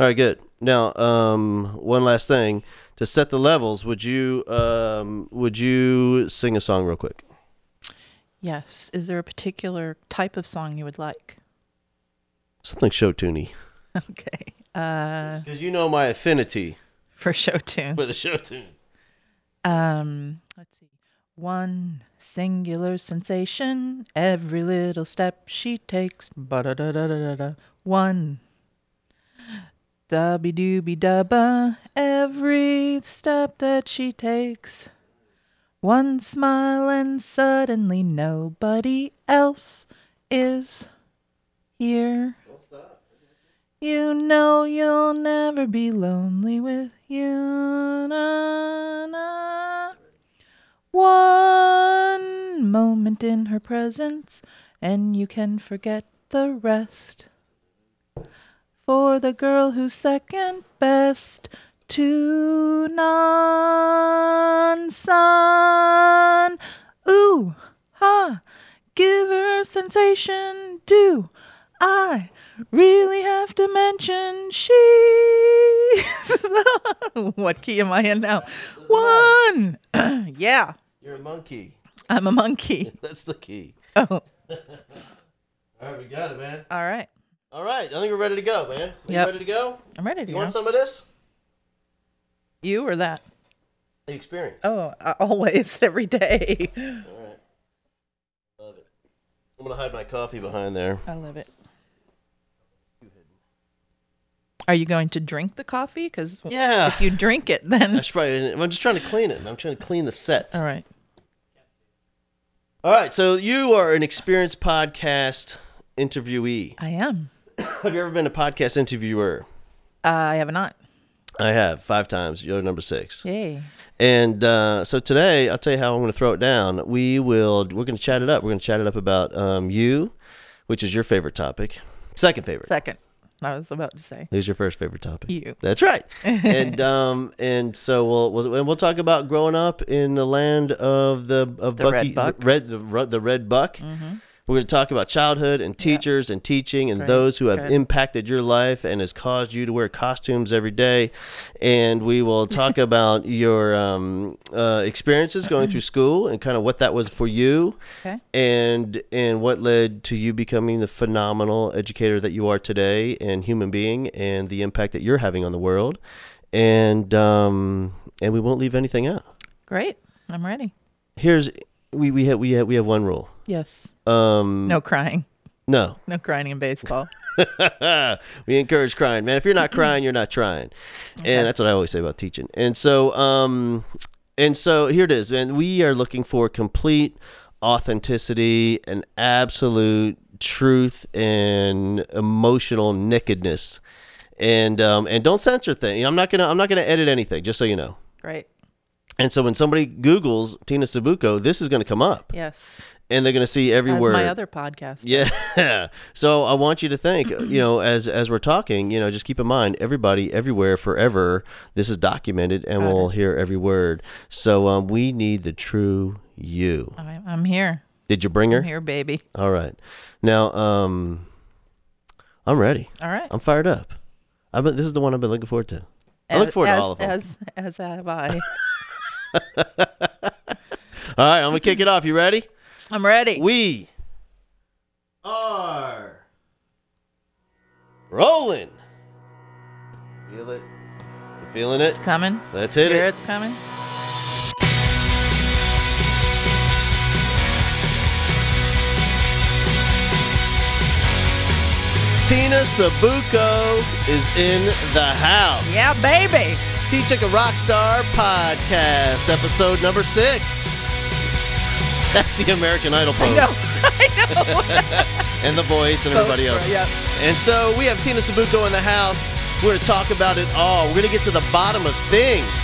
All right, good. Now, um, one last thing to set the levels. Would you um, would you sing a song real quick? Yes. Is there a particular type of song you would like? Something show tuney, Okay. Uh, because you know my affinity for show tune. for the show tune. Um, let's see. One singular sensation, every little step she takes. Ba da da da da da da. One. Dubby dooby dubba, every step that she takes. One smile and suddenly nobody else is here. You know you'll never be lonely with you. Na, na. One moment in her presence, and you can forget the rest. For the girl who's second best to none, son. Ooh, ha, give her sensation. Do I really have to mention she's what key am I in now? One. yeah, You're a monkey. I'm a monkey. That's the key. Oh, All right, we got it, man. all right. All right, I think we're ready to go, man. Are you Yep. ready to go? I'm ready to You go. want some of this? You or that? The experience. Oh, uh, always, every day. All right. Love it. I'm gonna hide my coffee behind there. I love it. Are you going to drink the coffee? Because Yeah. if you drink it, I then should probably. I'm just trying to clean it. I'm trying to clean the set. all right. All right. So you are an experienced podcast interviewee. I am. Have you ever been a podcast interviewer? Uh, I have not. I have five times. You're number six. Yay. And uh, so today, I'll tell you how I'm going to throw it down. We will. We're going to chat it up. We're going to chat it up about um, you, which is your favorite topic. Second favorite. Second, I was about to say Who's your first favorite topic? you. That's right. and um and so we'll we'll and we'll talk about growing up in the land of the of The red Bucky buck. Mm-hmm. the red the, the red buck. We're going to talk about childhood and teachers and teaching and Great, those who have good. impacted your life and has caused you to wear costumes every day. And we will talk about your um, uh, experiences going through school and kind of what that was for you Okay. and and what led to you becoming the phenomenal educator that you are today and human being and the impact that you're having on the world and um and we won't leave anything out Great. I'm ready. here's we we have we have we have one rule Yes. um No crying. no. No crying in baseball. we encourage crying man. If you're not crying you're not trying. And that's what i always say about teaching. And so um and so here it is and we are looking for complete authenticity and absolute truth and emotional nakedness. And um and don't censor things. I'm not gonna i'm not gonna edit anything just so you know. Great. And so when somebody googles tina sabuco this is gonna come up Yes. and they're gonna see everywhere. As my other podcast. yeah. So I want you to think, you know, as as we're talking, you know, just keep in mind everybody everywhere forever this is documented and Got we'll hear every word. So um we need the true you. I, I'm here. Did you bring her? I'm here, baby. All right. Now um I'm ready. All right. I'm fired up. I've been, this is the one I've been looking forward to. I look As- forward to as, all of them. As as have I. All right, I'm going to kick it off. You ready? I'm ready. We are rolling. Feel it? You feeling it? It's coming. Let's hit Here it. it's coming. Tina Sabuco is in the house. Yeah, baby. Teach Like a Rockstar podcast, episode number six. That's the American Idol pose. know. I and the voice and everybody else. yeah. And so we have Tina Sabuco in the house. We're going to talk about it all. We're going to get to the bottom of things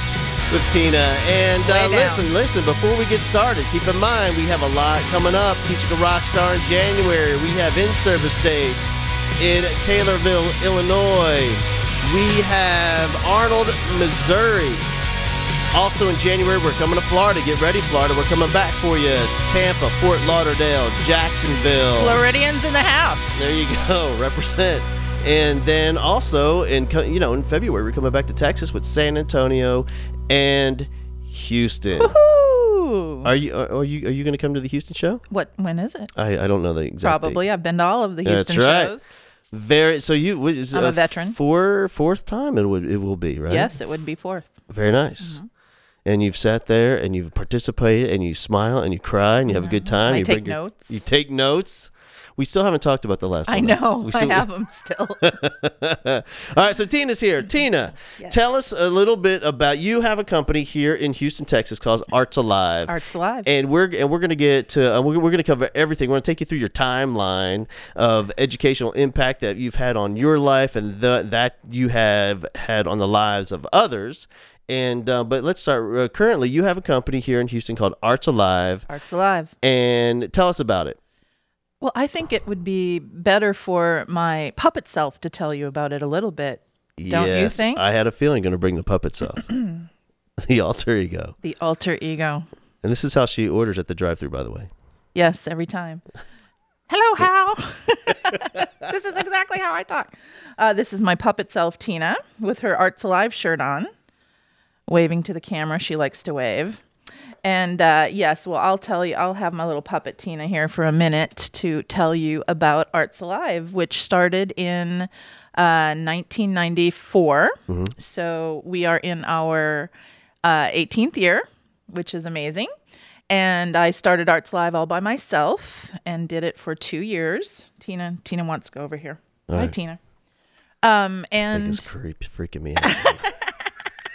with Tina. And uh, listen, listen, before we get started, keep in mind we have a lot coming up. Teaching a Rockstar in January. We have in service dates in Taylorville, Illinois. We have Arnold, Missouri. Also in January, we're coming to Florida. Get ready, Florida. We're coming back for you. Tampa, Fort Lauderdale, Jacksonville. Floridians in the house. There you go. Represent. and then also in you know in February we're coming back to Texas with San Antonio and Houston. Woo! Are you are, you are you going to come to the Houston show? What? When is it? I, I don't know the exact. date. Probably. I've been to all of the That's Houston right. shows. Very. So you. I'm a veteran. Four fourth time it would it will be right. Yes, it would be fourth. Very nice. Mm-hmm. And you've sat there and you've participated and you smile and you cry and you have a good time. I you take your- notes. you take notes. We still haven't talked about the last I one. I know. We I still- have them still. All right, so Tina's here. Tina, tell us a little bit about you have a company here in Houston, Texas called Arts Alive. Arts Alive. And we're and we're gonna get to uh, we're, we're gonna cover everything. We're gonna take you through your timeline of educational impact that you've had on your life and the, that you have had on the lives of others. And uh, but let's start. Uh, currently, you have a company here in Houston called Arts Alive, Arts Alive. and tell us about it. Well, I think it would be better for my puppet self to tell you about it a little bit. Don't you Yes, think? I had a feeling going to bring the puppet self, the alter ego, The alter ego. and this is how she orders at the drive-through. By the way. Yes, every time. Hello, Hal. this is exactly how I talk. Uh, this is my puppet self, Tina, with her Arts Alive shirt on, waving to the camera. She likes to wave. And uh, yes, well, I'll tell you, I'll have my little puppet Tina here for a minute to tell you about Arts Alive, which started in uh, 1994. So we are in our uh, 18th year, which is amazing. And I started Arts Alive all by myself and did it for two years. Tina, Tina wants to go over here. Hi, right. Tina. Um, and it's creep, freaking me out.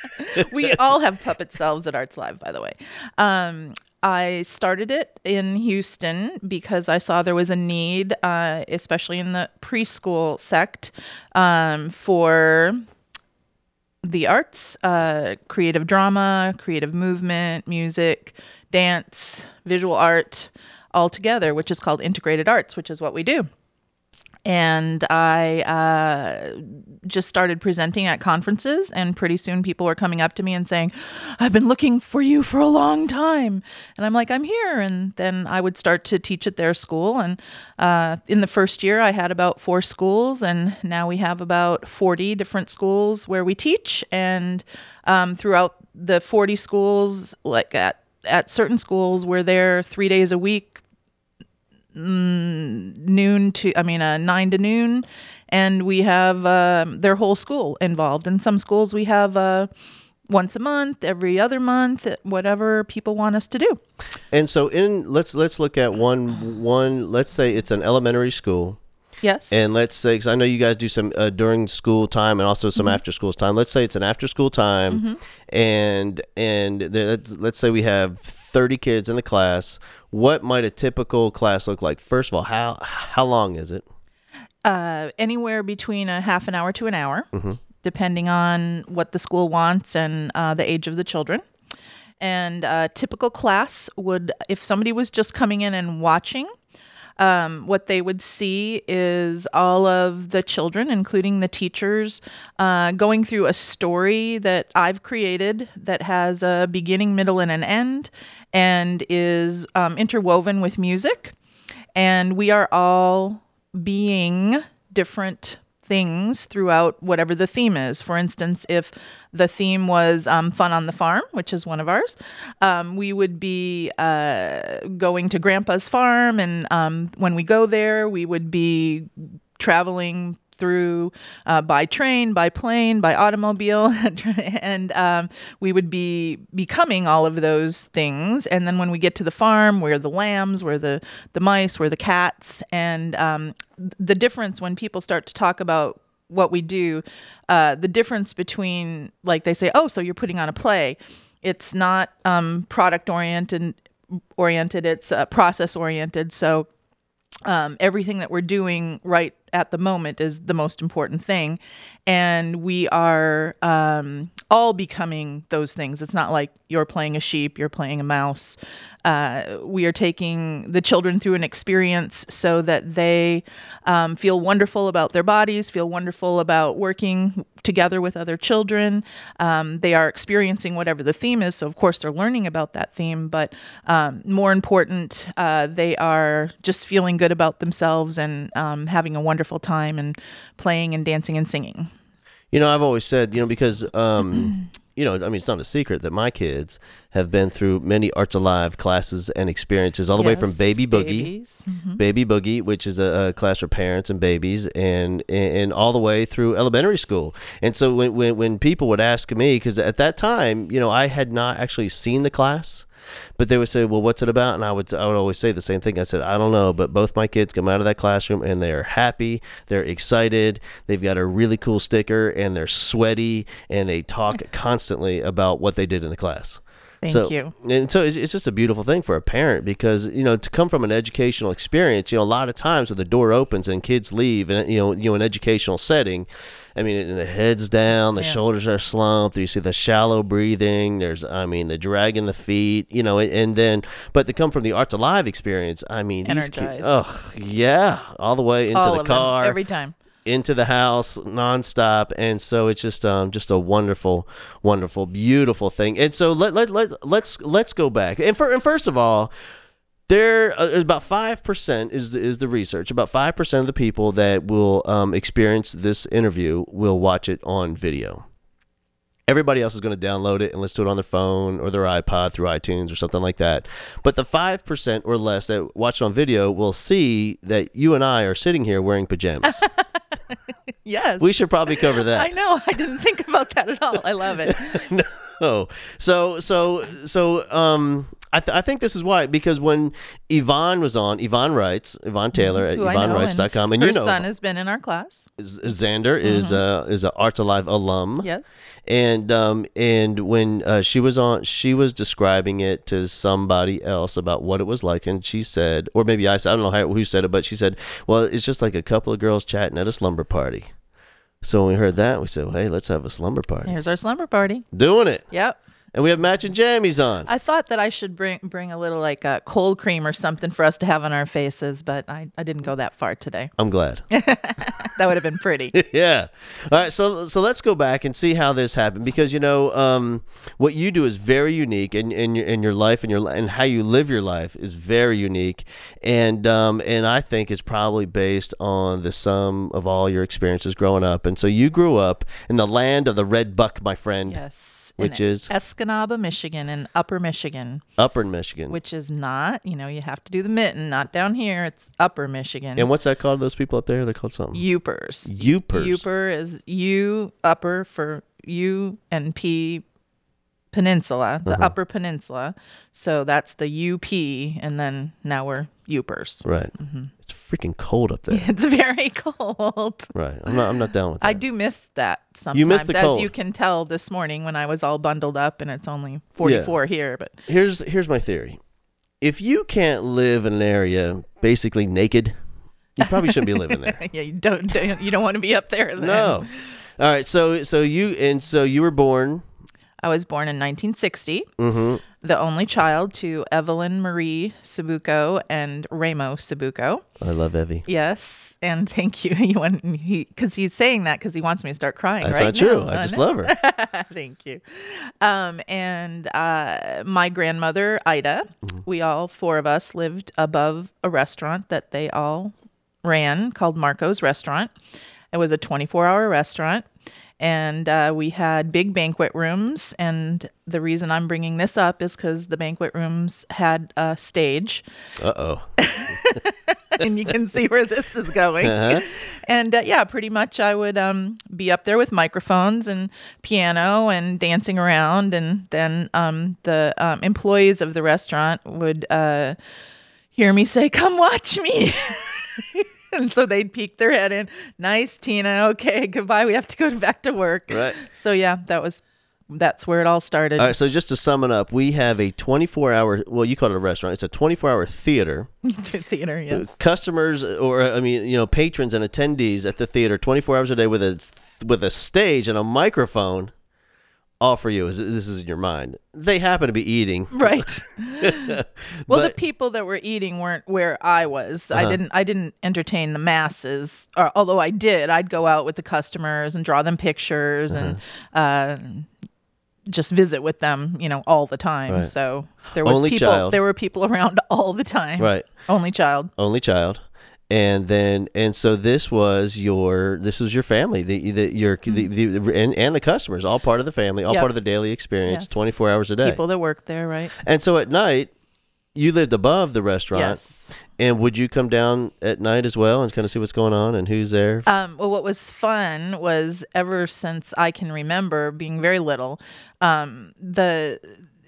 we all have puppet selves at Arts Alive, by the way. Um, I started it in Houston because I saw there was a need, uh, especially in the preschool sect, um, for the arts, uh, creative drama, creative movement, music, dance, visual art, all together, which is called integrated arts, which is what we do. And I uh, just started presenting at conferences, and pretty soon people were coming up to me and saying, I've been looking for you for a long time. And I'm like, I'm here. And then I would start to teach at their school. And uh, in the first year, I had about four schools, and now we have about 40 different schools where we teach. And um, throughout the 40 schools, like at, at certain schools, we're there three days a week, noon to i mean uh, nine to noon and we have um, their whole school involved in some schools we have uh, once a month every other month whatever people want us to do and so in let's let's look at one one. Let's say it's an elementary school. yes And let's say, because I know you guys do some uh, during school time and also some after school time. Let's say it's an after school time, and and let's- let's say we have thirty kids in the class. What might a typical class look like? First of all, how how long is it? uh, anywhere between a half an hour to an hour depending on what the school wants and uh, the age of the children and a typical class would if somebody was just coming in and watching um, what they would see is all of the children, including the teachers, uh, going through a story that I've created that has a beginning, middle, and an end, and is um, interwoven with music. And we are all being different things throughout whatever the theme is. For instance, if the theme was um, fun on the farm, which is one of ours, um, we would be uh, going to Grandpa's farm, and um, when we go there, we would be traveling through uh, by train, by plane, by automobile, and um, we would be becoming all of those things. And then when we get to the farm, we're the lambs, we're the the mice, we're the cats, and um, the difference when people start to talk about what we do, uh, the difference between like they say, oh, so you're putting on a play. It's not um, product oriented oriented. It's uh, process oriented. So um, everything that we're doing right at the moment is the most important thing. And we are um, all becoming those things. It's not like you're playing a sheep you're playing a mouse. Uh, we are taking the children through an experience so that they um, feel wonderful about their bodies feel wonderful about working together with other children. Um, they are experiencing whatever the theme is so of course they're learning about that theme but um, more important uh, they are just feeling good about themselves and um, having a wonderful wonderful time and playing and dancing and singing. You know, I've always said, you know, because, um, you know, I mean, it's not a secret that my kids have been through many Arts Alive classes and experiences, all the way from Yes, Baby Boogie, babies. Mhm. Baby Boogie, which is a, a class for parents and babies, and and all the way through elementary school. And so when when, when people would ask me, because at that time, you know, I had not actually seen the class. But they would say, "Well, what's it about?" And I would, I would always say the same thing. I said, "I don't know," but both my kids come out of that classroom and they are happy, they're excited, they've got a really cool sticker, and they're sweaty, and they talk constantly about what they did in the class. Thank so, you. And so it's, it's just a beautiful thing for a parent because you know to come from an educational experience, you know, a lot of times when the door opens and kids leave, and you know, you know, an educational setting, I mean, the head's down, the Yeah. shoulders are slumped. You see the shallow breathing. There's, I mean, the dragging the feet. You know, and then, but to come from the Arts Alive experience, I mean, these kids, oh yeah, all the way into All the of them, car, every time. into the house nonstop and so it's just um just a wonderful wonderful beautiful thing and so let, let, let let's let's go back and, for, and first of all there uh, is about 5% is the, is the research about 5% of the people that will um, experience this interview will watch it on video Everybody else is going to download it and listen to it on their phone or their iPod through iTunes or something like that. But the 5% or less that watch it on video will see that you and I are sitting here wearing pajamas. Yes. we should probably cover that. I know. I didn't think about that at all. I love it. no. So so so um I, th- I think this is why because when Yvonne was on Yvonne writes Yvonne Taylor at Who I know, YvonneWrites.com and her you know son has been in our class. Z- Xander is uh is a Arts Alive alum Yes. and um and when uh, she was on she was describing it to somebody else about what it was like and she said or maybe I said I don't know how, who said it but she said well it's just like a couple of girls chatting at a slumber party so when we heard that we said well, hey let's have a slumber party Here's our slumber party. doing it Yep. And we have matching jammies on I thought that I should bring bring a little like a cold cream or something for us to have on our faces, but I, I didn't go that far today. I'm glad That would have been pretty. yeah. All right. So so let's go back and see how this happened because you know um, what you do is very unique, and in, in, your in your life and your and how you live your life is very unique, and um, and I think it's probably based on the sum of all your experiences growing up. And so you grew up in the land of the red buck, my friend, Yes. Which is? Escanaba, Michigan, in Upper Michigan, Upper Michigan. which is not, you know, you have to do the mitten, not down here. It's Upper Michigan. and what's that called? Those people up there? They're called something. Yoopers. Yoopers. Yooper is U upper for U and P peninsula, the Uh-huh. upper peninsula. So that's the UP, and then now we're Yoopers. Right. Mm-hmm. It's freaking cold up there. It's very cold. right. I'm not. I'm not down with that. I do miss that sometimes, You miss the as cold. you can tell this morning when I was all bundled up, and it's only 44 here. But here's here's my theory. If you can't live in an area basically naked, you probably shouldn't be living there. yeah, you don't, don't you don't want to be up there. Then. No. All right. So so you and so you were born. I was born in 1960, Mm-hmm. the only child to Evelyn Marie Sabuco and Ramo Sabuco. I love Evie. Yes, and thank you. You want he because he's saying that because he wants me to start crying. That's right not true. I just love her. thank you. Um, and uh, my grandmother Ida, Mm-hmm. we all four of us lived above a restaurant that they all ran called Marco's Restaurant. It was a 24-hour restaurant. And uh, we had big banquet rooms. And the reason I'm bringing this up is because the banquet rooms had a stage Uh oh. and you can see where this is going. Uh-huh. And uh, yeah, pretty much I would um, be up there with microphones and piano and dancing around, and then um, the um, employees of the restaurant would uh, hear me say, "Come watch me." And so they'd peek their head in. Nice, Tina. Okay, goodbye. We have to go back to work. Right. So yeah, that was that's where it all started. All right. So just to sum it up, we have a 24 hour. Well, you call it a restaurant. It's a 24 hour theater. Theater, uh, yes. Customers, or uh, I mean, you know, patrons and attendees at the theater, 24 hours a day with a with a stage and a microphone. All for you. Is this is in your mind? They happen to be eating. Right. well, the people that were eating weren't where I was. Uh-huh. I didn't. I didn't entertain the masses. Or, although I did, I'd go out with the customers and draw them pictures and Uh-huh. uh, just visit with them. You know, all the time. Right. So there was Only people. child. There were people around all the time. Right. Only child. Only child. And then and so this was your this was your family the, the your the, the, and, and the customers all part of the family all Yep. part of the daily experience Yes. 24 hours a day People that work there, right? and so at night you lived above the restaurant Yes. and would you come down at night as well and kind of see what's going on and who's there Um, well, what was fun was ever since I can remember being very little, um, the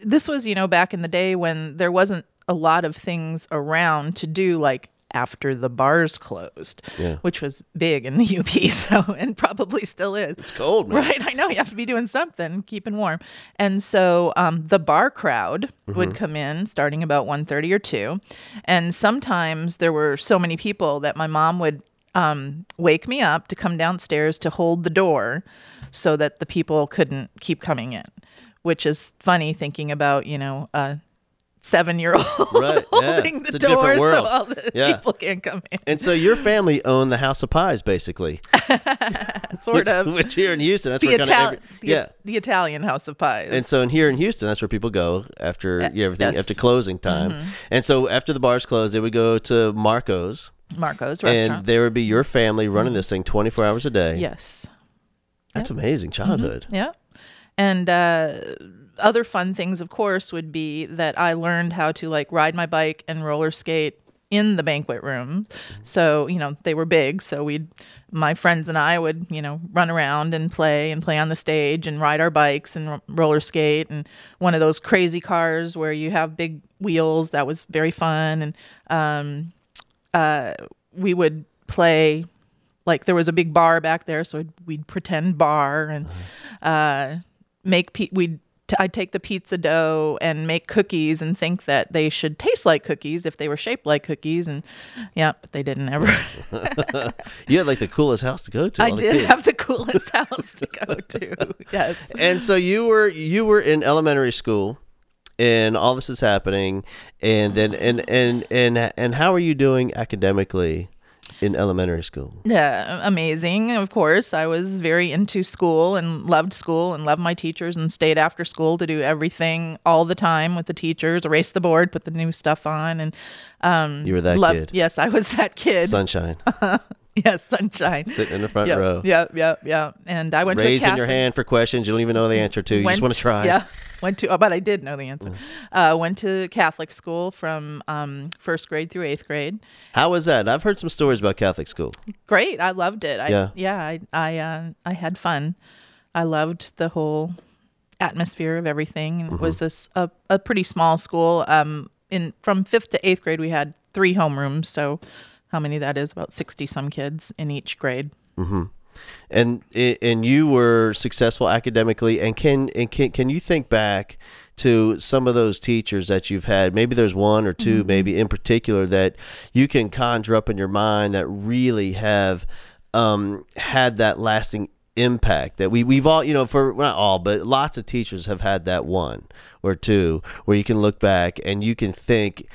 this was you know back in the day when there wasn't a lot of things around to do like after the bars closed, Yeah. which was big in the UP, so and probably still is. it's cold man Right, I know you have to be doing something, keeping warm, and so um, the bar crowd would come in starting about 1.30 or two, and sometimes there were so many people that my mom would um, wake me up to come downstairs to hold the door, so that the people couldn't keep coming in, which is funny thinking about you know a seven year old Right, yeah. holding the door so all the Yeah. people can't come in, and so your family owned the house of pies basically sort which, of. which here in houston that's The, where kind of the, yeah the Italian House of Pies. And so, in here in Houston, that's where people go after yeah, everything yes. Mm-hmm. after closing time. And so, after the bars closed, they would go to Marco's, Marco's and restaurant. Mm-hmm. there would be your family running this thing twenty four hours a day. yes. that's amazing childhood. Yeah. And uh, other fun things, of course, would be that I learned how to like ride my bike and roller skate in the banquet room. So, you know, they were big. So we'd, my friends and I would, you know, run around and play and play on the stage and ride our bikes and ro- roller skate. And one of those crazy cars where you have big wheels, that was very fun. And um, uh, we would play like there was a big bar back there, so we'd, we'd pretend bar and uh, make pe- we'd t- I'd take the pizza dough and make cookies and think that they should taste like cookies if they were shaped like cookies, and yeah, but they didn't ever. You had like the coolest house to go to. I did kids. have the coolest house to go to. Yes. and so you were you were in elementary school and all this is happening and then and and and and how are you doing academically in elementary school Yeah, amazing. Of course, I was very into school and loved school and loved my teachers and stayed after school to do everything all the time with the teachers, erase the board, put the new stuff on, and um, You were that loved- kid. Yes, I was that kid. sunshine yes, sunshine. sitting in the front Yep, row yep, yep, yep. And I went to a raising your hand for questions you don't even know the answer to you just want to try Yeah, went to. Oh, but I did know the answer. Uh, went to Catholic school from um, first grade through eighth grade. how was that i've heard some stories about catholic school Great, I loved it. I, Yeah. yeah, I I uh, I had fun. I loved the whole atmosphere of everything. And It was a a pretty small school. Um, in from fifth to eighth grade, we had three homerooms. So, how many that is? About sixty some kids in each grade. Mm-hmm. and and you were successful academically and can and can can you think back to some of those teachers that you've had maybe there's one or 2 maybe in particular that you can conjure up in your mind that really have um, had that lasting impact that we we've all you know for not all but lots of teachers have had that one or two where you can look back and you can think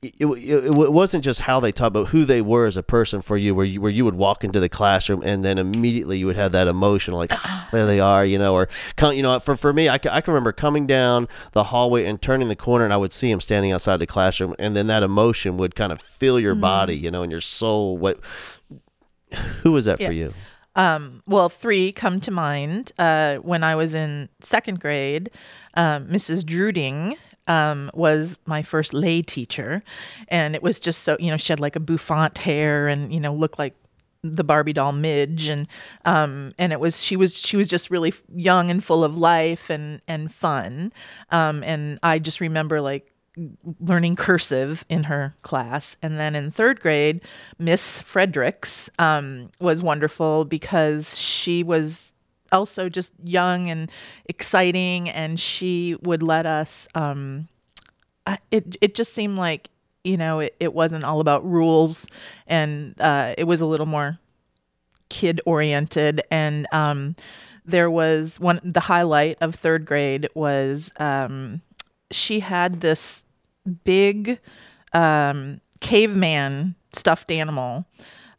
it, it, it wasn't just how they taught, but who they were as a person for you. Where you where you would walk into the classroom and then immediately you would have that emotion, like there they are, you know, or you know, for for me, I, ca- I can remember coming down the hallway and turning the corner, and I would see him standing outside the classroom, and then that emotion would kind of fill your body, you know, and your soul. What? Who was that for you? Um, well, three come to mind. Uh, when I was in second grade, um, Mrs. Druding um, was my first lay teacher, and it was just so you know she had like a bouffant hair and you know looked like the Barbie doll Midge, and um, and it was she was she was just really young and full of life and and fun, um, and I just remember like learning cursive in her class. And then in third grade, Miss Fredericks um, was wonderful because she was also just young and exciting, and she would let us. Um, it it just seemed like you know it, it wasn't all about rules, and uh, it was a little more kid oriented and um, there was one the highlight of third grade was um, she had this big um, caveman stuffed animal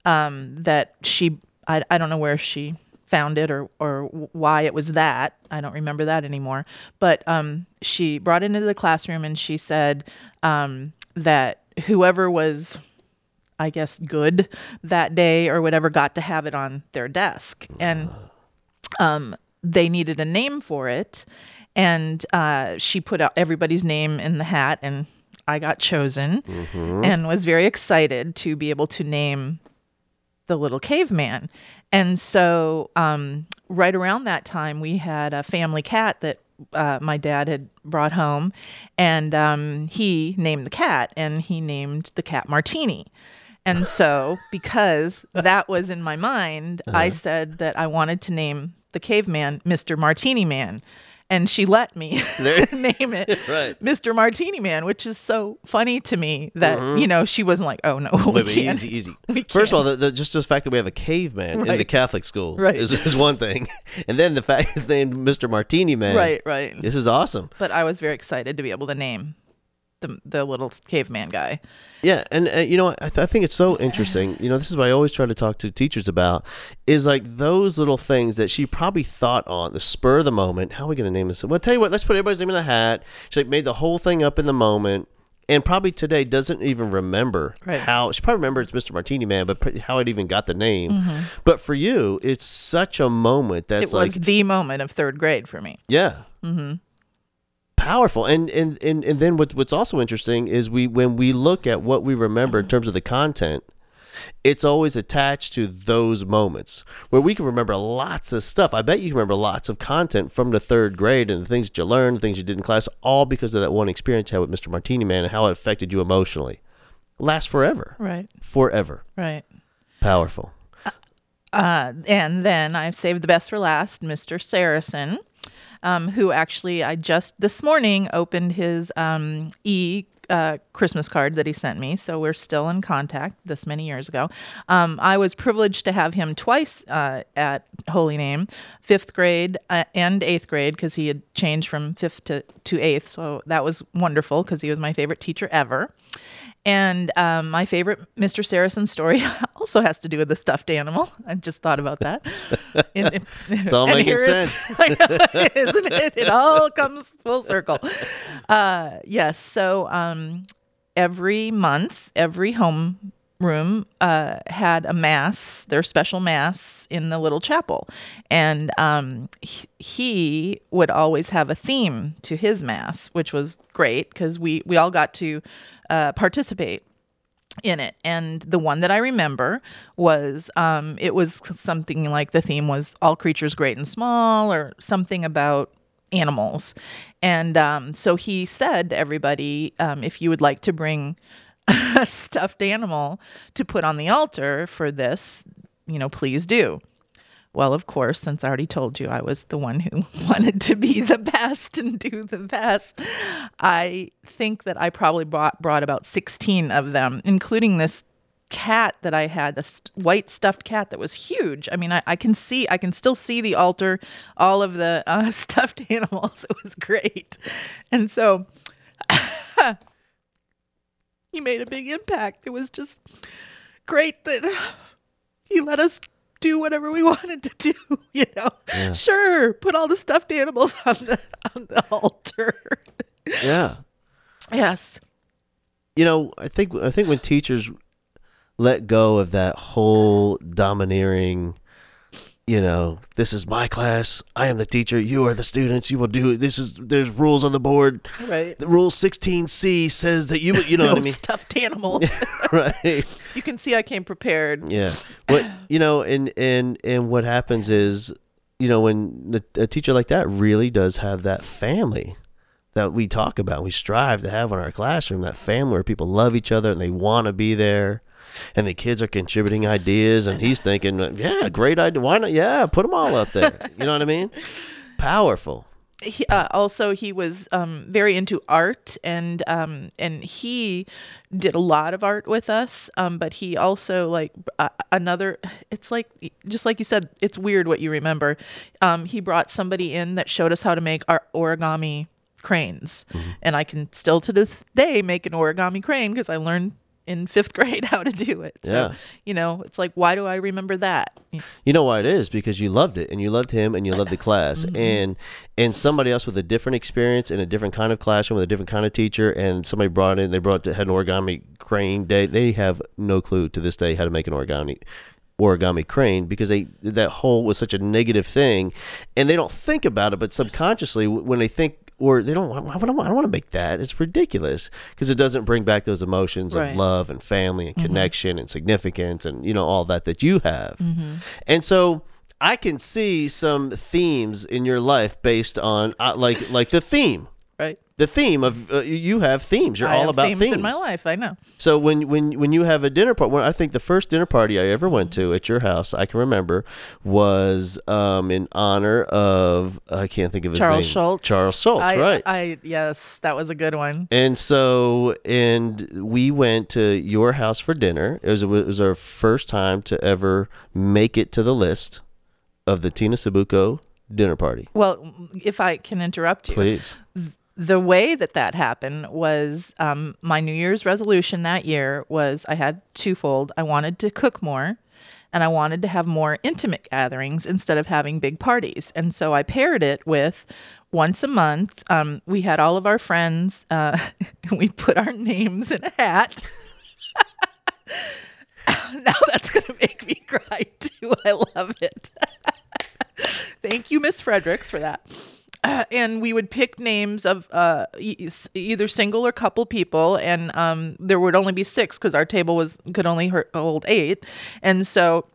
um, that she I, I don't know where she found it or or why it was that I don't remember that anymore but um, she brought it into the classroom and she said um, that whoever was I guess, good that day or whatever got to have it on their desk. And um, they needed a name for it. And uh, she put out everybody's name in the hat, and I got chosen and was very excited to be able to name the little caveman. And so, um, right around that time, we had a family cat that uh, my dad had brought home, and um, he named the cat, and he named the cat Martini. And so, because that was in my mind, I said that I wanted to name the caveman Mr. Martini Man. And she let me name it Right. Mr. Martini Man, which is so funny to me that, mm-hmm. you know, she wasn't like, oh no, we Wait, easy, easy. First of all, the, the, just the fact that we have a caveman in the Catholic school Right. is, is one thing, and then the fact it's named Mr. Martini Man. Right, right. This is awesome. But I was very excited to be able to name the, the little caveman guy. Yeah, and uh, you know, I, th- I think it's so interesting. You know, this is what I always try to talk to teachers about is like those little things that she probably thought on the spur of the moment. How are we going to name this? Well, tell you what, let's put everybody's name in the hat. She like made the whole thing up in the moment. And probably today doesn't even remember Right. how she probably remembers it's Mr. Martini Man, but pr- how it even got the name. But for you, it's such a moment that's it like was the moment of third grade for me. yeah. Mm-hmm. Powerful. And, and and and then what what's also interesting is we when we look at what we remember in terms of the content, it's always attached to those moments where we can remember lots of stuff. I bet you can remember lots of content from the third grade and the things that you learned, the things you did in class, all because of that one experience you had with Mr. Martini Man and how it affected you emotionally. Lasts forever. Right, Forever. right. Powerful. Uh, and then I've saved the best for last, Mr. Saracen, um, who actually I just this morning opened his um, e uh, Christmas card that he sent me. So we're still in contact this many years ago. Um, I was privileged to have him twice uh, at Holy Name, fifth grade uh, and eighth grade, because he had changed from fifth to, to eighth. So that was wonderful because he was my favorite teacher ever. And um, my favorite Mr. Saracen story also has to do with the stuffed animal. I just thought about that. it's all making sense. isn't it? It all comes full circle. Uh, yes. So um, every month, every home room uh, had a mass, their special mass in the little chapel, and um, he, he would always have a theme to his mass, which was great because we we all got to uh, participate in it. And the one that I remember was um, it was something like the theme was all creatures great and small, or something about animals. And um, so he said to everybody, um, if you would like to bring a stuffed animal to put on the altar for this, you know, please do. Well, of course, since I already told you I was the one who wanted to be the best and do the best, I think that I probably brought, brought about 16 of them, including this cat that I had, this white stuffed cat that was huge. I mean, I, I can see, I can still see the altar, all of the uh, stuffed animals. It was great. And so he made a big impact. It was just great that he let us do whatever we wanted to do. You know, sure, put all the stuffed animals on the on the altar. Yeah. yes, you know, I think I think when teachers let go of that whole domineering, you know, this is my class, I am the teacher, you are the students, you will do this is there's rules on the board. right. The rule 16C says that you you know no what I mean, stuffed animals. right? you can see I came prepared. Yeah. What you know, and and and what happens is, you know, when a teacher like that really does have that family that we talk about, we strive to have in our classroom, that family where people love each other and they want to be there. And the kids are contributing ideas, and he's thinking, "Yeah, great idea. Why not? Yeah, put them all up there." You know what I mean? Powerful. he, uh, also he was um, very into art and um, and he did a lot of art with us um, but he also like uh, another it's like just like you said it's weird what you remember um, he brought somebody in that showed us how to make our origami cranes and i can still to this day make an origami crane because i learned in fifth grade how to do it. So, Yeah. you know, it's like, why do I remember that? You know why it is because you loved it and you loved him and you loved the class Mm-hmm. and and somebody else with a different experience in a different kind of classroom with a different kind of teacher and somebody brought in they brought had an origami crane day. they have no clue to this day how to make an origami origami crane because they that whole was such a negative thing and they don't think about it but subconsciously when they think or they don't I don't, I don't want to make that it's ridiculous because it doesn't bring back those emotions Right. of love and family and connection and significance and you know all that that you have. And so I can see some themes in your life based on uh, like like the theme Right. the theme of uh, you have themes you're I all about themes, themes in my life. I know. so when when when you have a dinner party, I think the first dinner party I ever went to at your house, I can remember, was um, in honor of I can't think of his Charles name. Schulz. Charles Schulz, I, right? I yes, that was a good one. and so and we went to your house for dinner. It was it was our first time to ever make it to the list of the Tina Sabuco dinner party. Well, if I can interrupt you, Please. The way that that happened was um, my New Year's resolution that year was I had twofold. I wanted to cook more and I wanted to have more intimate gatherings instead of having big parties. And so I paired it with once a month, um, we had all of our friends, uh, we put our names in a hat. now that's going to make me cry too. I love it. Thank you, Miss Fredericks, for that. Uh, and we would pick names of uh, e- either single or couple people, and um, there would only be six because our table was could only hold eight, and so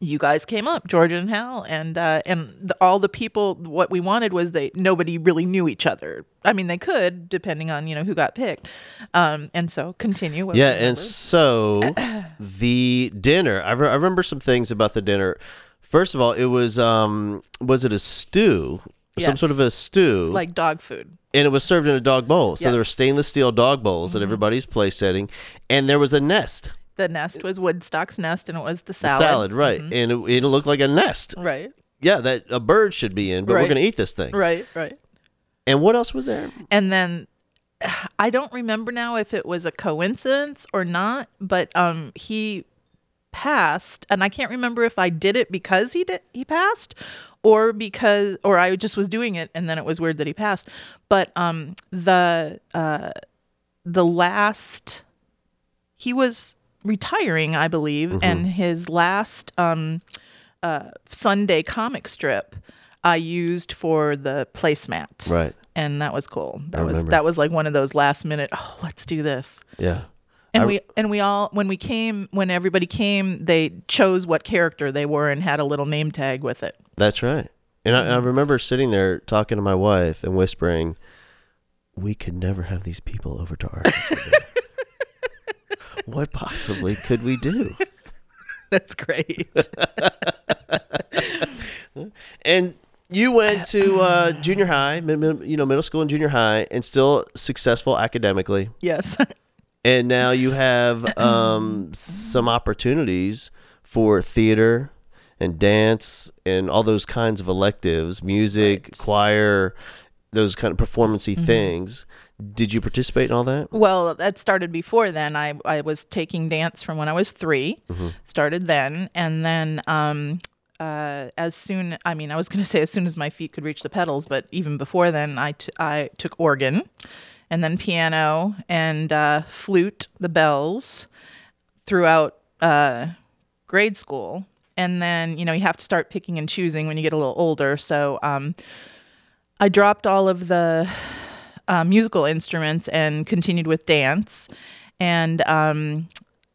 you guys came up, Georgia and Hal, and uh, and the, all the people. What we wanted was they nobody really knew each other. I mean, they could depending on you know who got picked, um, and so continue. Yeah, and so the dinner. I, re- I remember some things about the dinner. First of all, it was um was it a stew? Some sort of a stew, like dog food. and it was served in a dog bowl. So there were Mm-hmm. stainless steel dog bowls at everybody's place setting, and there was a nest, The nest was Woodstock's nest, and it was the salad. Mm-hmm. salad, right? And it, it looked like a nest. Right, Yeah, that a bird should be in, but we're gonna eat this thing. right, right. And what else was there? and then I don't remember now if it was a coincidence or not, but um he passed and I can't remember if I did it because he did he passed or because or I just was doing it and then it was weird that he passed. But um the uh the last he was retiring, I believe, and his last um uh Sunday comic strip I used for the placemat Right. and that was cool. That I was remember. that was like one of those last minute. Oh, let's do this. Yeah. And I- we and we all when we came when everybody came, they chose what character they were and had a little name tag with it. That's right. And I, I remember sitting there talking to my wife and whispering, "We could never have these people over to our house. what possibly could we do?" That's great. And you went to uh, junior high, you know, middle school and junior high, and still successful academically. yes. And now you have um, some opportunities for theater and dance and all those kinds of electives, music, Right. choir, those kind of performancey things. Did you participate in all that? Well, that started before then. I, I was taking dance from when I was 3 started then. And then um, uh, as soon, I mean, I was going to say as soon as my feet could reach the pedals, but even before then, I, t- I took organ and then piano and uh, flute, the bells throughout uh, grade school. And then, you know, you have to start picking and choosing when you get a little older. So um, I dropped all of the uh, musical instruments and continued with dance. And um,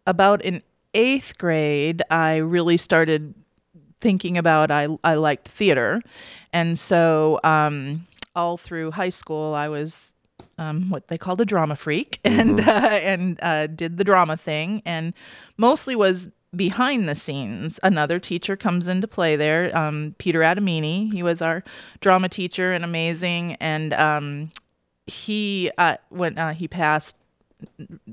about in eighth grade, I really started thinking about I I liked theater, and so um, all through high school, I was um, what they called a drama freak, and uh, and uh, did the drama thing, and mostly was behind the scenes. Another teacher comes into play there, um, Peter Adamini. He was our drama teacher and amazing, and um, he uh, when uh, he passed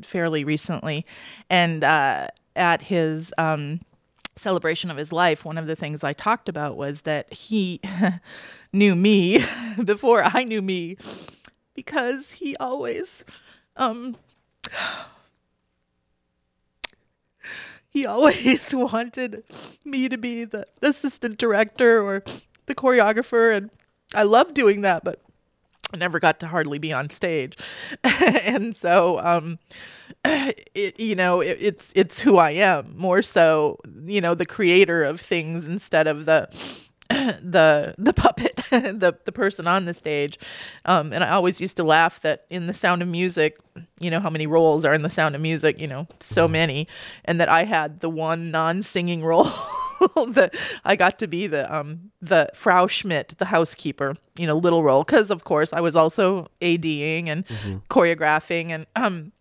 fairly recently, and uh, at his um, celebration of his life, one of the things I talked about was that he knew me before I knew me because he always um he always wanted me to be the assistant director or the choreographer and I love doing that but I never got to hardly be on stage. and so um it, you know it, it's it's who I am more so you know the creator of things instead of the the the puppet the the person on the stage. Um, and I always used to laugh that in the sound of music you know how many roles are in the sound of music you know so many and that I had the one non-singing role that I got to be the um the Frau Schmidt the housekeeper you know little role. Cuz of course I was also ADing and choreographing and um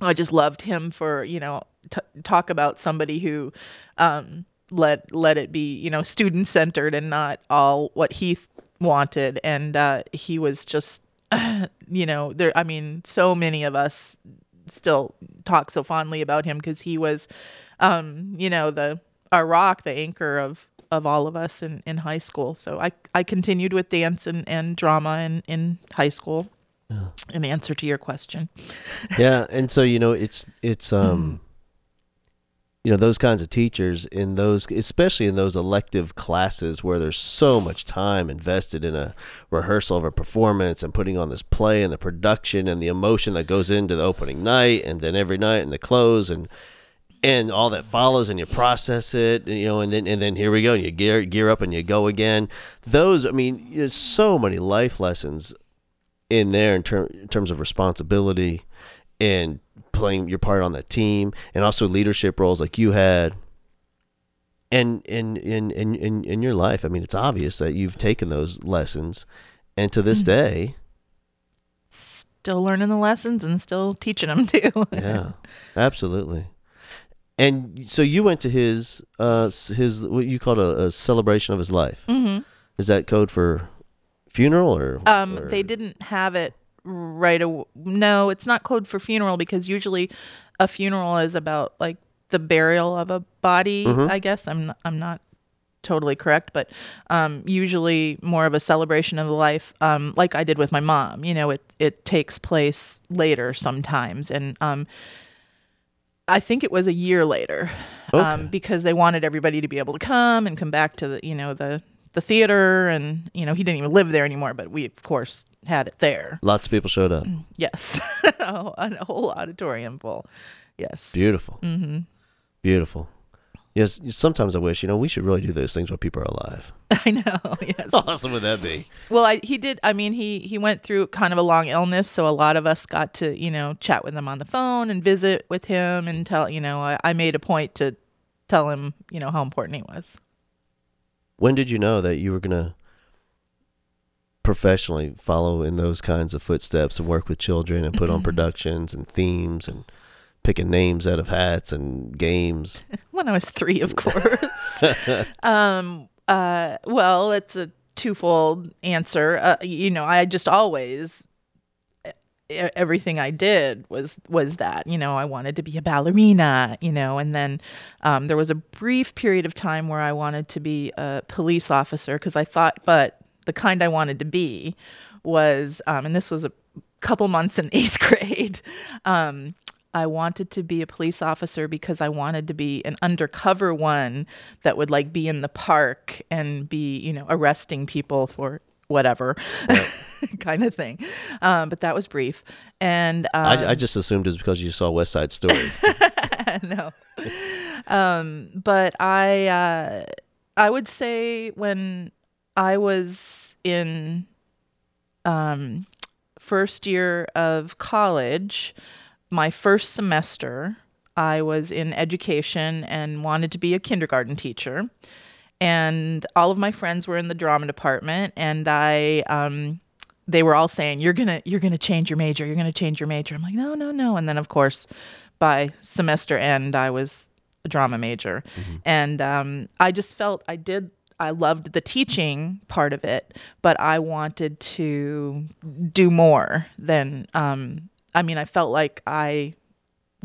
I just loved him for you know t- talk about somebody who um, let let it be you know student centered and not all what he th- wanted, and uh, he was just you know there. I mean, so many of us still talk so fondly about him because he was um, you know the our rock, the anchor of of all of us in, in high school. So I I continued with dance and, and drama in, in high school. In answer to your question. yeah and so you know it's it's um you know those kinds of teachers in those especially in those elective classes where there's so much time invested in a rehearsal of a performance and putting on this play and the production and the emotion that goes into the opening night and then every night and the close and and all that follows and you process it you know and then and then here we go and you gear gear up and you go again. Those i mean there's so many life lessons in there in, ter- in terms of responsibility and playing your part on the team and also leadership roles like you had. And in in in in, in your life. I mean it's obvious that you've taken those lessons. And to this day Still learning the lessons and still teaching them too. yeah absolutely. And so you went to his uh his what you called a, a celebration of his life. Hmm is that code for funeral or Um, or- they didn't have it right away. No, it's not code for funeral because usually a funeral is about like the burial of a body. I guess I'm not, I'm not totally correct, but um, usually more of a celebration of the life, um, like I did with my mom. You know, it it takes place later sometimes, and um, I think it was a year later, Okay. um, because they wanted everybody to be able to come and come back to the you know the the theater, and you know he didn't even live there anymore, but we of course had it there. lots of people showed up Yes, oh, a whole auditorium full. Yes. beautiful mm-hmm. beautiful yes sometimes i wish you know we should really do those things while people are alive I know. Yes. awesome would that be Well, I, he did. I mean, he he went through kind of a long illness, so a lot of us got to you know chat with him on the phone and visit with him and tell you know I, I made a point to tell him you know how important he was. When did you know that you were gonna professionally follow in those kinds of footsteps and work with children and put on productions and themes and picking names out of hats and games When I was three, of course. um. Uh. Well, it's a twofold answer. Uh, you know, I just always everything I did was was that you know I wanted to be a ballerina you know and then um, there was a brief period of time where I wanted to be a police officer because I thought but the kind I wanted to be was um, and this was a couple months in eighth grade um, I wanted to be a police officer because I wanted to be an undercover one that would like be in the park and be, you know, arresting people for whatever kind of thing. Um, but that was brief. And um, I, I just assumed it was because you saw west side story no. Um, but I uh, I would say when I was in um, first year of college, my first semester, I was in education and wanted to be a kindergarten teacher. And all of my friends were in the drama department, and I um, they were all saying you're gonna you're gonna change your major you're gonna change your major. I'm like no no no. And then of course by semester end i was a drama major. And um, i just felt i did i loved the teaching part of it but i wanted to do more than um, i mean i felt like i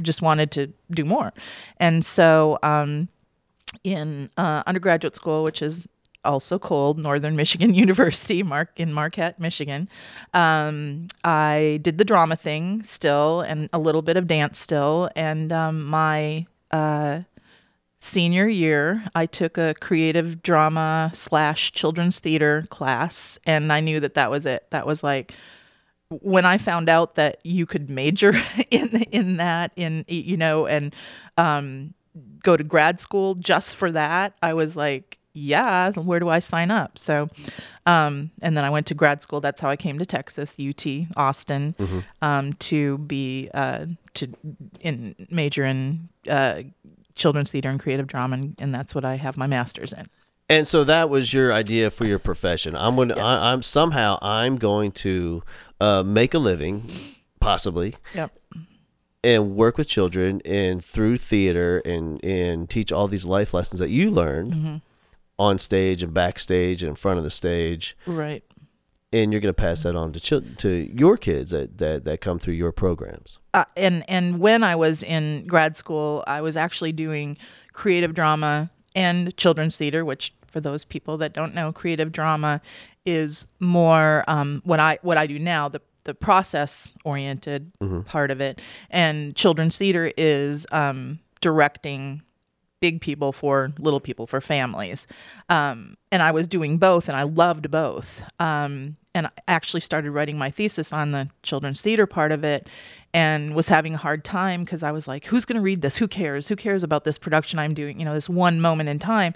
just wanted to do more. And so um, in uh, undergraduate school, which is also called Northern Michigan University, Mark in Marquette, Michigan. Um, I did the drama thing still, and a little bit of dance still, and um, my uh, senior year, I took a creative drama slash children's theater class, and I knew that that was it. That was like when I found out that you could major in in that, in you know, and um, go to grad school just for that. I was like, yeah, where do I sign up? So, um, and then I went to grad school. That's how I came to Texas, UT Austin, Mm-hmm. um, to be uh, to in major in uh, children's theater and creative drama, and, and that's what I have my master's in. And so that was your idea for your profession. I'm going. to I, I'm somehow I'm going to uh, make a living, possibly, Yep. And work with children and through theater and and teach all these life lessons that you learned Mm-hmm. on stage and backstage and in front of the stage. Right. And you're going to pass that on to chil- to your kids that, that that come through your programs. uh, and and when I was in grad school, I was actually doing creative drama and children's theater, which for those people that don't know, creative drama is more um, what I what I do now. The the process oriented part of it, and children's theater is um, directing big people for little people for families. Um, and i was doing both and i loved both. Um, and i actually started writing my thesis on the children's theater part of it and was having a hard time because i was like who's going to read this? Who cares? Who cares about this production i'm doing you know this one moment in time?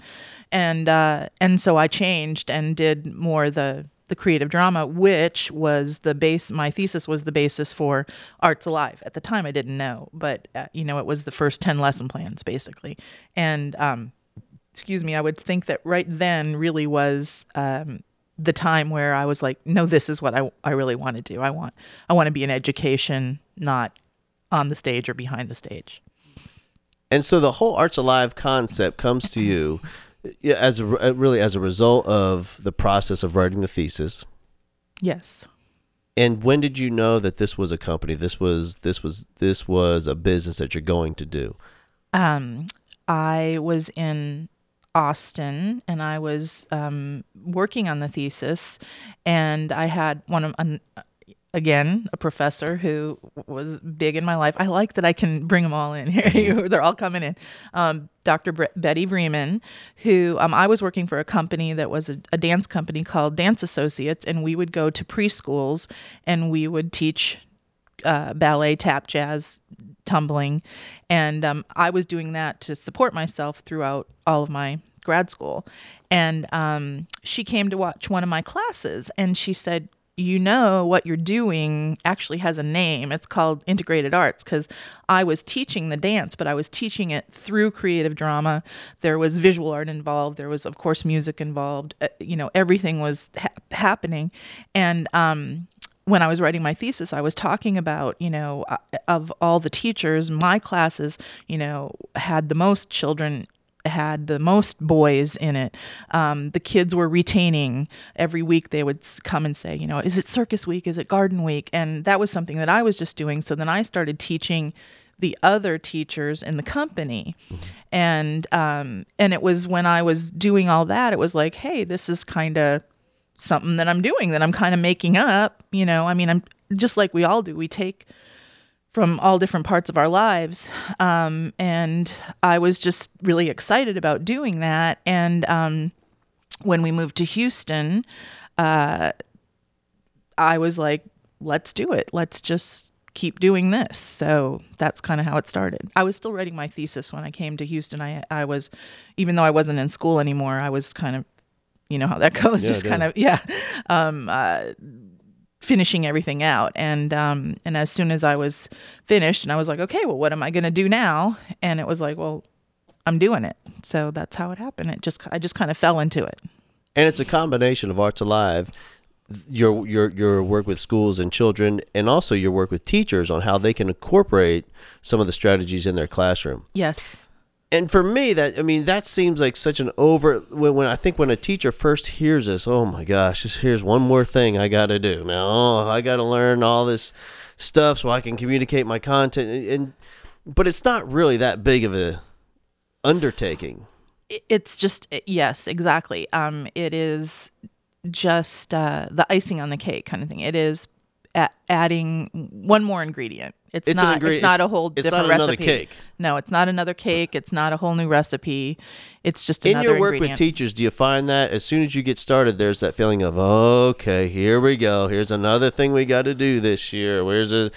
And uh, and so i changed and did more the the creative drama, which was the base. My thesis was the basis for Arts Alive. At the time, I didn't know, but uh, you know, it was the first ten lesson plans basically. And um, excuse me, I would think that right then really was um, the time where I was like, no, this is what I I really want to do. I want I want to be in education, not on the stage or behind the stage. And so the whole Arts Alive concept comes to you yeah, as a, really as a result of the process of writing the thesis. Yes. And when did you know that this was a company? This was this was this was a business that you're going to do. um, I was in Austin and I was um, working on the thesis, and I had one of an, again a professor who was big in my life. I like that I can bring them all in here; they're all coming in. Um, Dr. Bre- Betty Vreeman, who um, I was working for a company that was a, a dance company called Dance Associates, and we would go to preschools and we would teach uh, ballet, tap, jazz, tumbling, and um, I was doing that to support myself throughout all of my grad school. And um, she came to watch one of my classes, and she said, "You know what you're doing actually has a name. It's called integrated arts." Because I was teaching the dance, but I was teaching it through creative drama. There was visual art involved. There was, of course, music involved. Uh, you know, everything was ha- happening, and um, when I was writing my thesis, I was talking about, you know, uh, of all the teachers, my classes, you know, had the most children had the most boys in it. Um, the kids were retaining every week. They would come and say, you know, is it circus week? Is it garden week? And that was something that I was just doing. So then I started teaching the other teachers in the company, and um, and it was when I was doing all that, it was like, hey, this is kind of something that I'm doing that I'm kind of making up. You know, I mean, I'm just like we all do. We take from all different parts of our lives. Um, and I was just really excited about doing that. And um, when we moved to Houston, uh, I was like, let's do it. Let's just keep doing this. So that's kind of how it started. I was still writing my thesis when I came to Houston. I, I was, even though I wasn't in school anymore, I was kind of, you know how that goes, Yeah, just kind of, yeah. Um, uh, finishing everything out. And um and as soon as I was finished and I was like okay well what am I going to do now? And it was like well I'm doing it. So that's how it happened. It just I just kind of fell into it. And it's a combination of Arts Alive, your your your work with schools and children, and also your work with teachers on how they can incorporate some of the strategies in their classroom. yes And for me, that I mean, that seems like such an over. When, when I think when a teacher first hears this, oh my gosh, just here's one more thing I got to do now. Oh, I got to learn all this stuff so I can communicate my content. And, and but it's not really that big of a undertaking. It's just yes exactly um it is just uh the icing on the cake kind of thing it is a- adding one more ingredient. It's, It's not. ingredient- It's not a whole it's different not another recipe. cake. No, it's not another cake. It's not a whole new recipe. It's just In your work with teachers, do you find that as soon as you get started, there's that feeling of, okay, here we go. Here's another thing we got to do this year. Where's a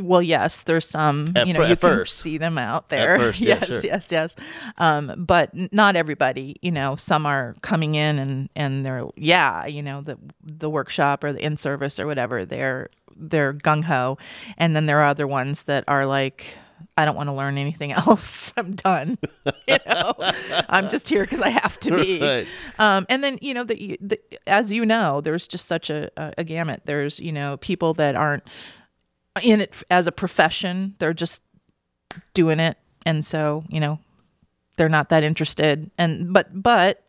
well, yes, there's some. At you know, you at can first. see them out there. first, yeah, yes, sure. yes, yes. Um, but not everybody. You know, some are coming in and and they're yeah, you know, the the workshop or the in service or whatever. They're they're gung ho, and then there are other ones that are like. I don't want to learn anything else. I'm done. you know, I'm just here because I have to be. Right. Um, and then you know, the, the as you know, there's just such a, a, a gamut. There's you know people that aren't in it as a profession. They're just doing it, and so you know, they're not that interested. And but but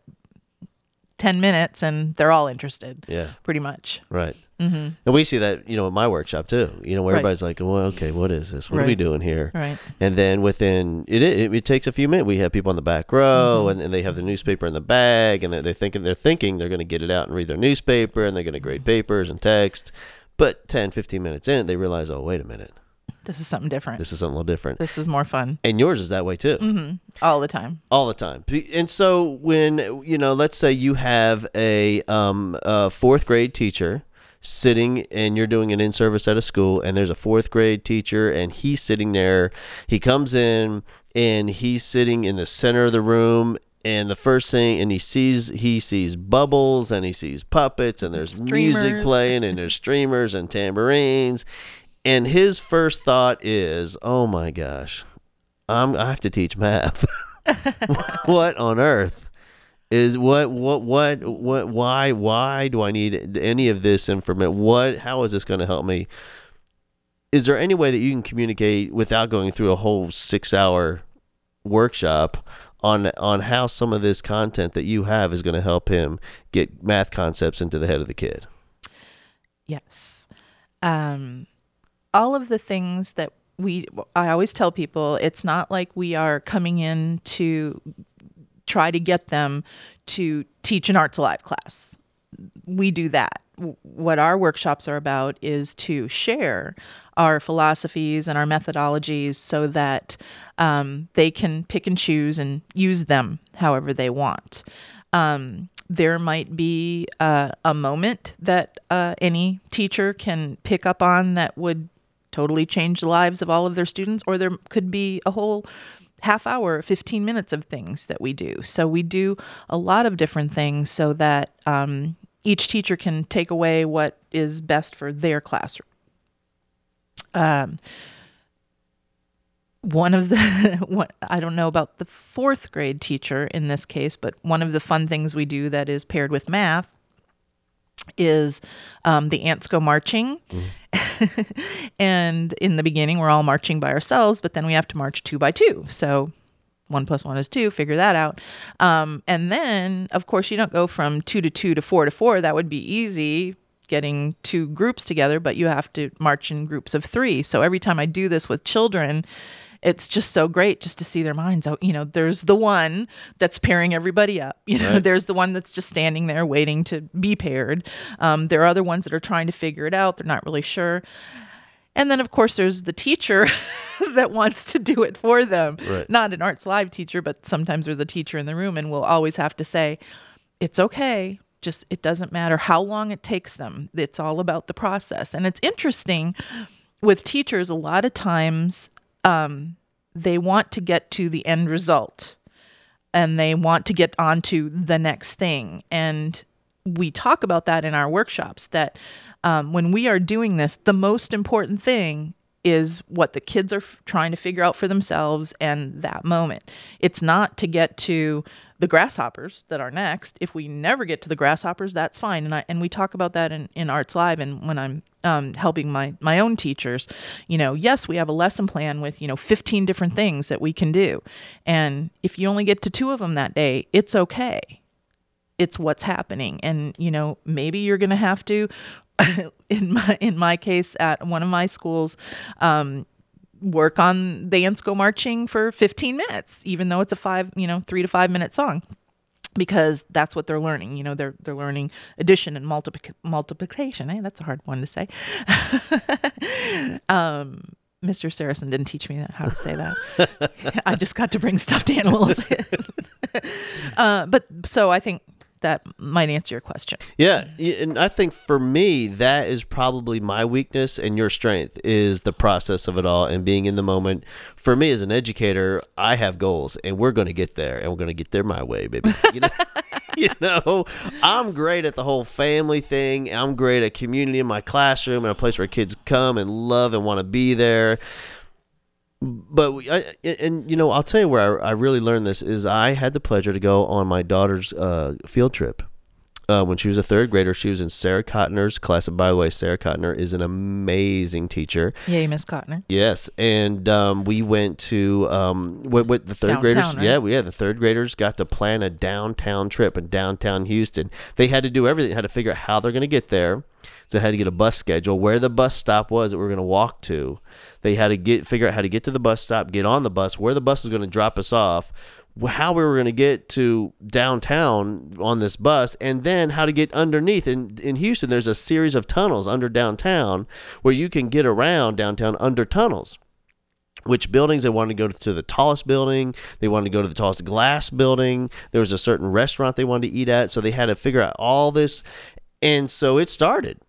ten minutes, and they're all interested. Yeah. pretty much. Right. Mm-hmm. And we see that, you know, in my workshop too. You know, where Right. everybody's like, well, okay, what is this? What are we doing here? Right. And then within it, it, it takes a few minutes. We have people in the back row, Mm-hmm. and, and they have the newspaper in the bag, and they're, they're thinking they're thinking they're going to get it out and read their newspaper, and they're going to grade papers and text. But 10, 15 minutes in, they realize, oh, wait a minute, This is something different. This, is something a little different. This is more fun And yours is that way too. Mm-hmm. all the time. all the time. And so when you know, let's say you have a, um, a fourth grade teacher sitting and you're doing an in service at a school and there's a fourth grade teacher and he's sitting there he comes in and he's sitting in the center of the room and the first thing and he sees he sees bubbles and he sees puppets and there's music playing and there's streamers and tambourines and his first thought is oh my gosh I'm, I have to teach math. what on earth is what what what what why why do I need any of this information? What how is this going to help me? Is there any way that you can communicate without going through a whole 6-hour workshop on on how some of this content that you have is going to help him get math concepts into the head of the kid? Yes. Um, all of the things that we, I always tell people, it's not like we are coming in to try to get them to teach an Arts Alive class. We do that. What our workshops are about is to share our philosophies and our methodologies so that um, they can pick and choose and use them however they want. Um, there might be uh, a moment that uh, any teacher can pick up on that would totally change the lives of all of their students, or there could be a whole half hour, 15 minutes of things that we do. So we do a lot of different things so that um, each teacher can take away what is best for their classroom. Um, one of the what I don't know about the fourth grade teacher in this case, but one of the fun things we do that is paired with math is um, the ants go marching. and in the beginning, we're all marching by ourselves, but then we have to march two by two. So one plus one is two, figure that out. Um, and then, of course, you don't go from two to two to four to four. That would be easy getting two groups together, but you have to march in groups of three. So every time I do this with children, it's just so great just to see their minds out. You know, there's the one that's pairing everybody up. You know, Right. there's the one that's just standing there waiting to be paired. Um, there are other ones that are trying to figure it out. They're not really sure. And then, of course, there's the teacher that wants to do it for them. Right. Not an Arts Alive teacher, but sometimes there's a teacher in the room, and we'll always have to say, it's okay. Just it doesn't matter how long it takes them. It's all about the process. And it's interesting with teachers, a lot of times um, they want to get to the end result and they want to get on to the next thing. And we talk about that in our workshops that um, when we are doing this, the most important thing is what the kids are f- trying to figure out for themselves and that moment. It's not to get to the grasshoppers that are next. If we never get to the grasshoppers, that's fine. And I and we talk about that in, in Arts Alive and when I'm um, helping my my own teachers, you know, yes, we have a lesson plan with you know 15 different things that we can do, and if you only get to two of them that day, it's okay it's what's happening and you know maybe you're going to have to in my in my case at one of my schools um work on the ants go marching for 15 minutes even though it's a 5 you know 3 to 5 minute song because that's what they're learning. You know, they're they're learning addition and multiplic- multiplication. Eh? That's a hard one to say. um, Mr. Saracen didn't teach me that, how to say that. I just got to bring stuffed animals. uh, but so I think that might answer your question. Yeah, and I think for me that is probably my weakness and your strength is the process of it all and being in the moment. For me as an educator, I have goals and we're going to get there and we're going to get there my way, baby. You know? you know, I'm great at the whole family thing. I'm great at community in my classroom and a place where kids come and love and want to be there but we, I, and you know i'll tell you where I, I really learned this is i had the pleasure to go on my daughter's uh, field trip uh, when she was a third grader she was in sarah cotner's class. And by the way sarah cotner is an amazing teacher. Yay, Miss Cotner. yes and um, we went to um, what, what the third Downtown, graders right? yeah we yeah the third graders got to plan a downtown trip in downtown houston. They had to do everything they had to figure out how they're going to get there. So they had to get a bus schedule. Where the bus stop was that we are going to walk to they had to get figure out how to get to the bus stop get on the bus where the bus was going to drop us off how we were going to get to downtown on this bus and then how to get underneath. In in Houston there's a series of tunnels under downtown where you can get around downtown under tunnels which buildings they wanted to go to the tallest building they wanted to go to the tallest glass building there was a certain restaurant they wanted to eat at so they had to figure out all this. And so it started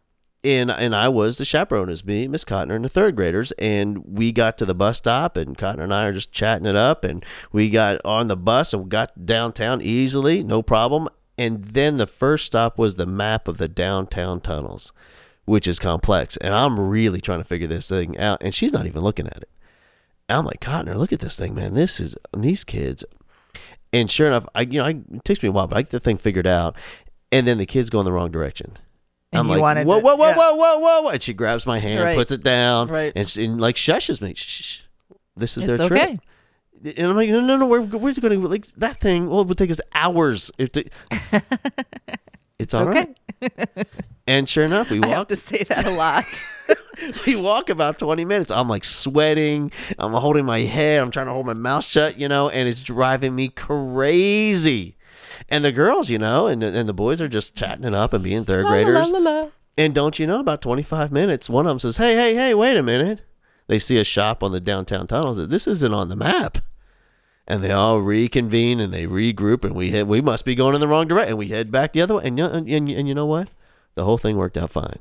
and and I was the chaperone as me, Miss Cotner, and the third graders, and we got to the bus stop, and Cotner and I are just chatting it up, and we got on the bus and we got downtown easily, no problem. And then the first stop was the map of the downtown tunnels, which is complex, and I'm really trying to figure this thing out, and she's not even looking at it. And I'm like, Cotner, look at this thing, man. This is these kids. And sure enough, I you know, I, it takes me a while, but I get the thing figured out. And then the kids go in the wrong direction. And I'm you like, wanted whoa, whoa, whoa, yeah. whoa, whoa, whoa, whoa. And she grabs my hand, Right. puts it down, Right. and, she, and like shushes me. Shh, shh. This is It's their okay. trip. And I'm like, no, no, no. We're, we're going to, like, that thing, well, it would take us hours. If the, it's all right. And sure enough, we I have walk, to say that a lot. we walk about 20 minutes. I'm like sweating. I'm holding my head. I'm trying to hold my mouth shut, you know, and it's driving me crazy. And the girls, you know, and, and the boys are just chatting it up and being third graders. la, la, la. And don't you know, about 25 minutes, one of them says, Hey, hey, hey, wait a minute. They see a shop on the downtown tunnels. This isn't on the map. And they all reconvene and they regroup, and we head, we must be going in the wrong direction. And we head back the other way. And, you- and, and, and you know what? The whole thing worked out fine.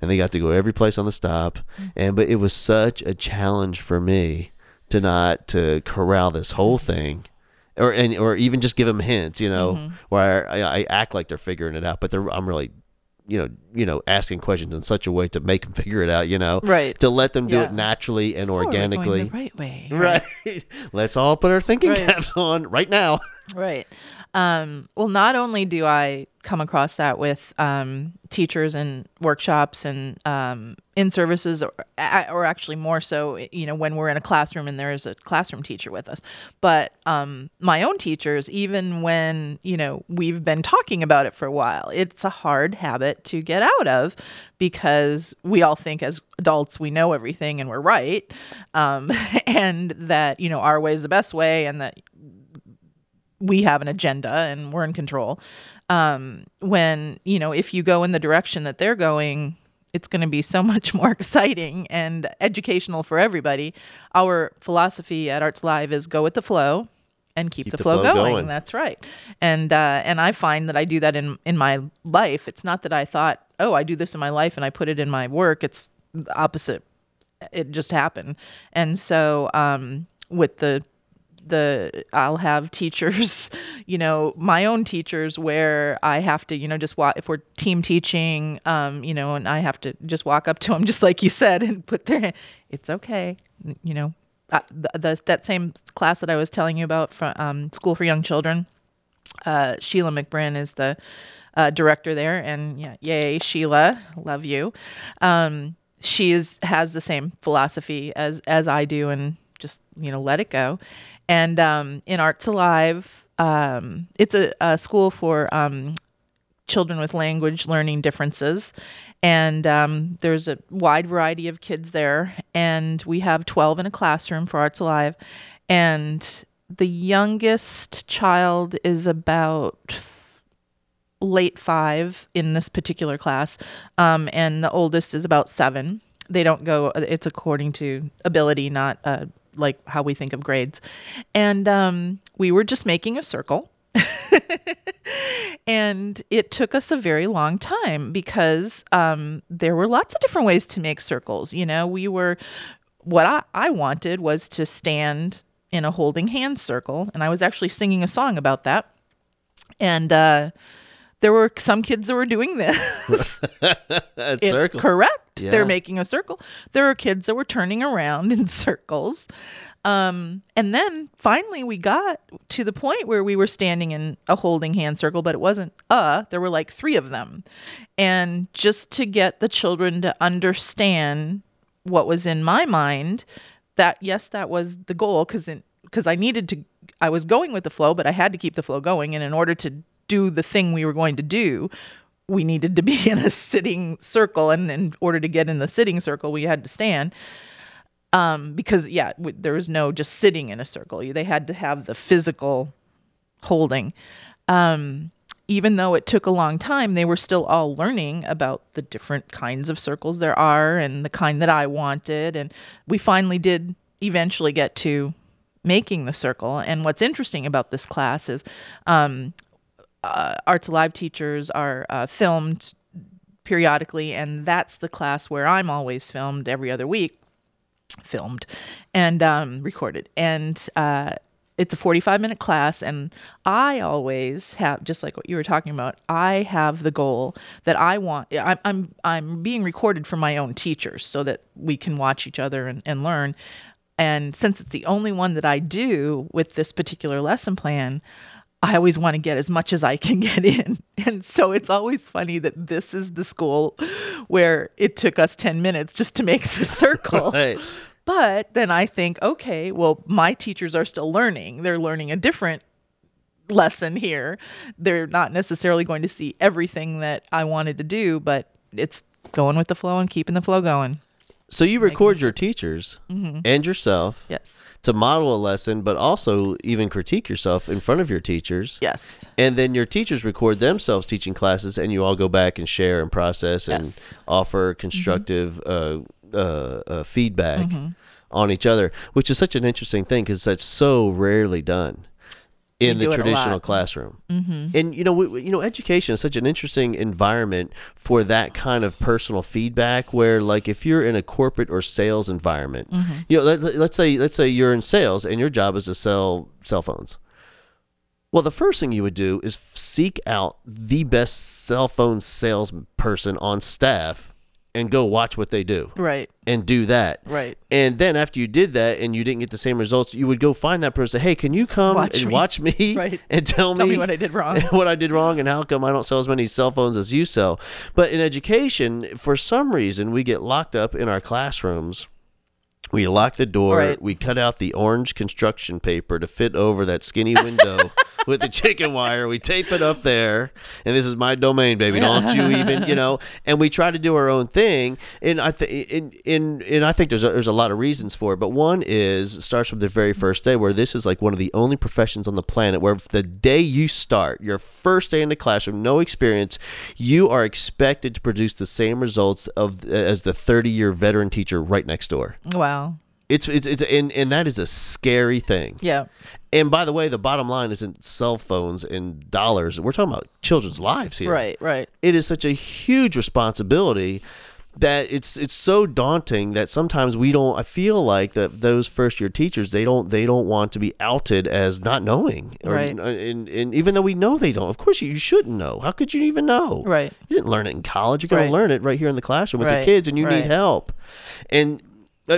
And they got to go every place on the stop. Mm-hmm. And but it was such a challenge for me to not to corral this whole thing or and or even just give them hints, you know, where I, I act like they're figuring it out, but they're I'm really, you know, you know, asking questions in such a way to make them figure it out, you know, Right. To let them do Yeah. it naturally and So organically, the right way. right? Let's all put our thinking Right. caps on right now. Right. Um, well, not only do I come across that with um, teachers and workshops and um, in services, or, or actually more so, you know, when we're in a classroom and there is a classroom teacher with us, but um, my own teachers, even when, you know, we've been talking about it for a while, it's a hard habit to get out of because we all think as adults we know everything and we're right. Um, and that, you know, our way is the best way and that we have an agenda and we're in control. Um, when, you know, if you go in the direction that they're going, it's going to be so much more exciting and educational for everybody. Our philosophy at Arts Alive is go with the flow and keep, the, flow, going. going. That's right. And uh, and I find that I do that in in my life. It's not that I thought, oh, I do this in my life and I put it in my work. It's the opposite. It just happened. And so um, with the the I'll have teachers, you know, my own teachers where I have to, you know, just walk if we're team teaching, um, you know, and I have to just walk up to them just like you said and put their hand, it's okay, you know. Uh, the, the that same class that I was telling you about from um, School for Young Children, uh, Sheila McBrin is the uh, director there, and yeah, yay, Sheila, love you. Um, she is has the same philosophy as as I do, and just you know let it go. And um, in Arts Alive, um, it's a, a school for um, children with language learning differences. And um, there's a wide variety of kids there. And we have 12 in a classroom for Arts Alive. And the youngest child is about late five in this particular class, um, and the oldest is about seven. They don't go. It's according to ability, not uh, like how we think of grades. And um, we were just making a circle. and it took us a very long time because um, there were lots of different ways to make circles. You know, we were, what I, I wanted was to stand in a holding hands circle. And I was actually singing a song about that. And uh, there were some kids that were doing this. it's circle. correct. Yeah. They're making a circle. There are kids that were turning around in circles. Um, and then finally we got to the point where we were standing in a holding hand circle, but it wasn't uh, there were like three of them. And just to get the children to understand what was in my mind, that yes, that was the goal because because I needed to I was going with the flow, but I had to keep the flow going. And in order to do the thing we were going to do, we needed to be in a sitting circle. And in order to get in the sitting circle, we had to stand. Um, because yeah, w- there was no just sitting in a circle. They had to have the physical holding. Um, even though it took a long time, they were still all learning about the different kinds of circles there are and the kind that I wanted. And we finally did eventually get to making the circle. And what's interesting about this class is um, uh, Arts Alive teachers are uh, filmed periodically, and that's the class where I'm always filmed every other week, filmed and um, recorded. And uh, it's a 45 minute class, and I always have, just like what you were talking about, I have the goal that I want. I'm I'm, I'm being recorded for my own teachers so that we can watch each other and, and learn. And since it's the only one that I do with this particular lesson plan, I always want to get as much as I can get in. And so it's always funny that this is the school where it took us 10 minutes just to make the circle. Right. But then I think, okay, well, my teachers are still learning. They're learning a different lesson here. They're not necessarily going to see everything that I wanted to do, but it's going with the flow and keeping the flow going. So you record your teachers Mm-hmm. and yourself Yes. to model a lesson, but also even critique yourself in front of your teachers. Yes. And then your teachers record themselves teaching classes, and you all go back and share and process and Yes. Mm-hmm. offer constructive uh, uh, uh, feedback on each other, which is such an interesting thing because that's so rarely done in the do it a traditional classroom. Mm-hmm. And you know, we, you know, education is such an interesting environment for that kind of personal feedback. Where, like, if you're in a corporate or sales environment, Mm-hmm. you know, let, let's say let's say you're in sales and your job is to sell cell phones. Well, the first thing you would do is seek out the best cell phone salesperson on staff and go watch what they do Right. and do that. Right. And then after you did that and you didn't get the same results, you would go find that person. Hey, can you come Watch and me." watch me Right. and tell, Tell me what I did wrong. what I did wrong and how come I don't sell as many cell phones as you sell. But in education, for some reason, we get locked up in our classrooms. We lock the door. Right. We cut out the orange construction paper to fit over that skinny window with the chicken wire. We tape it up there, and this is my domain, baby. Don't you even, you know? And we try to do our own thing. And I think, in, in, and I think there's a, there's a lot of reasons for it. But one is it starts from the very first day, where this is like one of the only professions on the planet where the day you start, your first day in the classroom, no experience, you are expected to produce the same results of as the 30 year veteran teacher right next door. Wow. It's it's it's and, and that is a scary thing. Yeah. And by the way, the bottom line isn't cell phones and dollars. We're talking about children's lives here. Right. Right. It is such a huge responsibility that it's it's so daunting that sometimes we don't I feel like that those first year teachers they don't they don't want to be outed as not knowing or Right. and, and even though we know they don't of course you, shouldn't know how could you even know Right. you didn't learn it in college you're going Right. to learn it right here in the classroom with your kids and you Right. need help and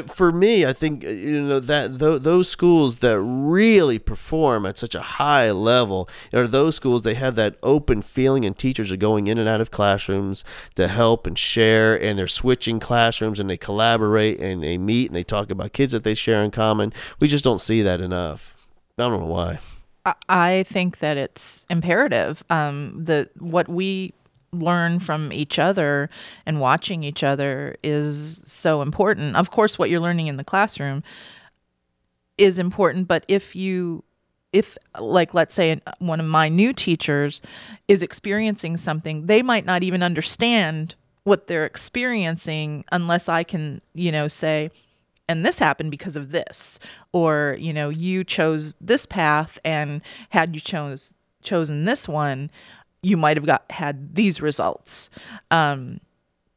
for me, I think uh, you know that th- those schools that really perform at such a high level are those schools they have that open feeling, and teachers are going in and out of classrooms to help and share, and they're switching classrooms and they collaborate and they meet and they talk about kids that they share in common. We just don't see that enough. I don't know why. I- I think that it's imperative. Um, the what we learn from each other and watching each other is so important. Of course, what you're learning in the classroom is important, but if you if like let's say one of my new teachers is experiencing something they might not even understand what they're experiencing unless i can you know say and this happened because of this or you know you chose this path and had you chose chosen this one you might have got had these results um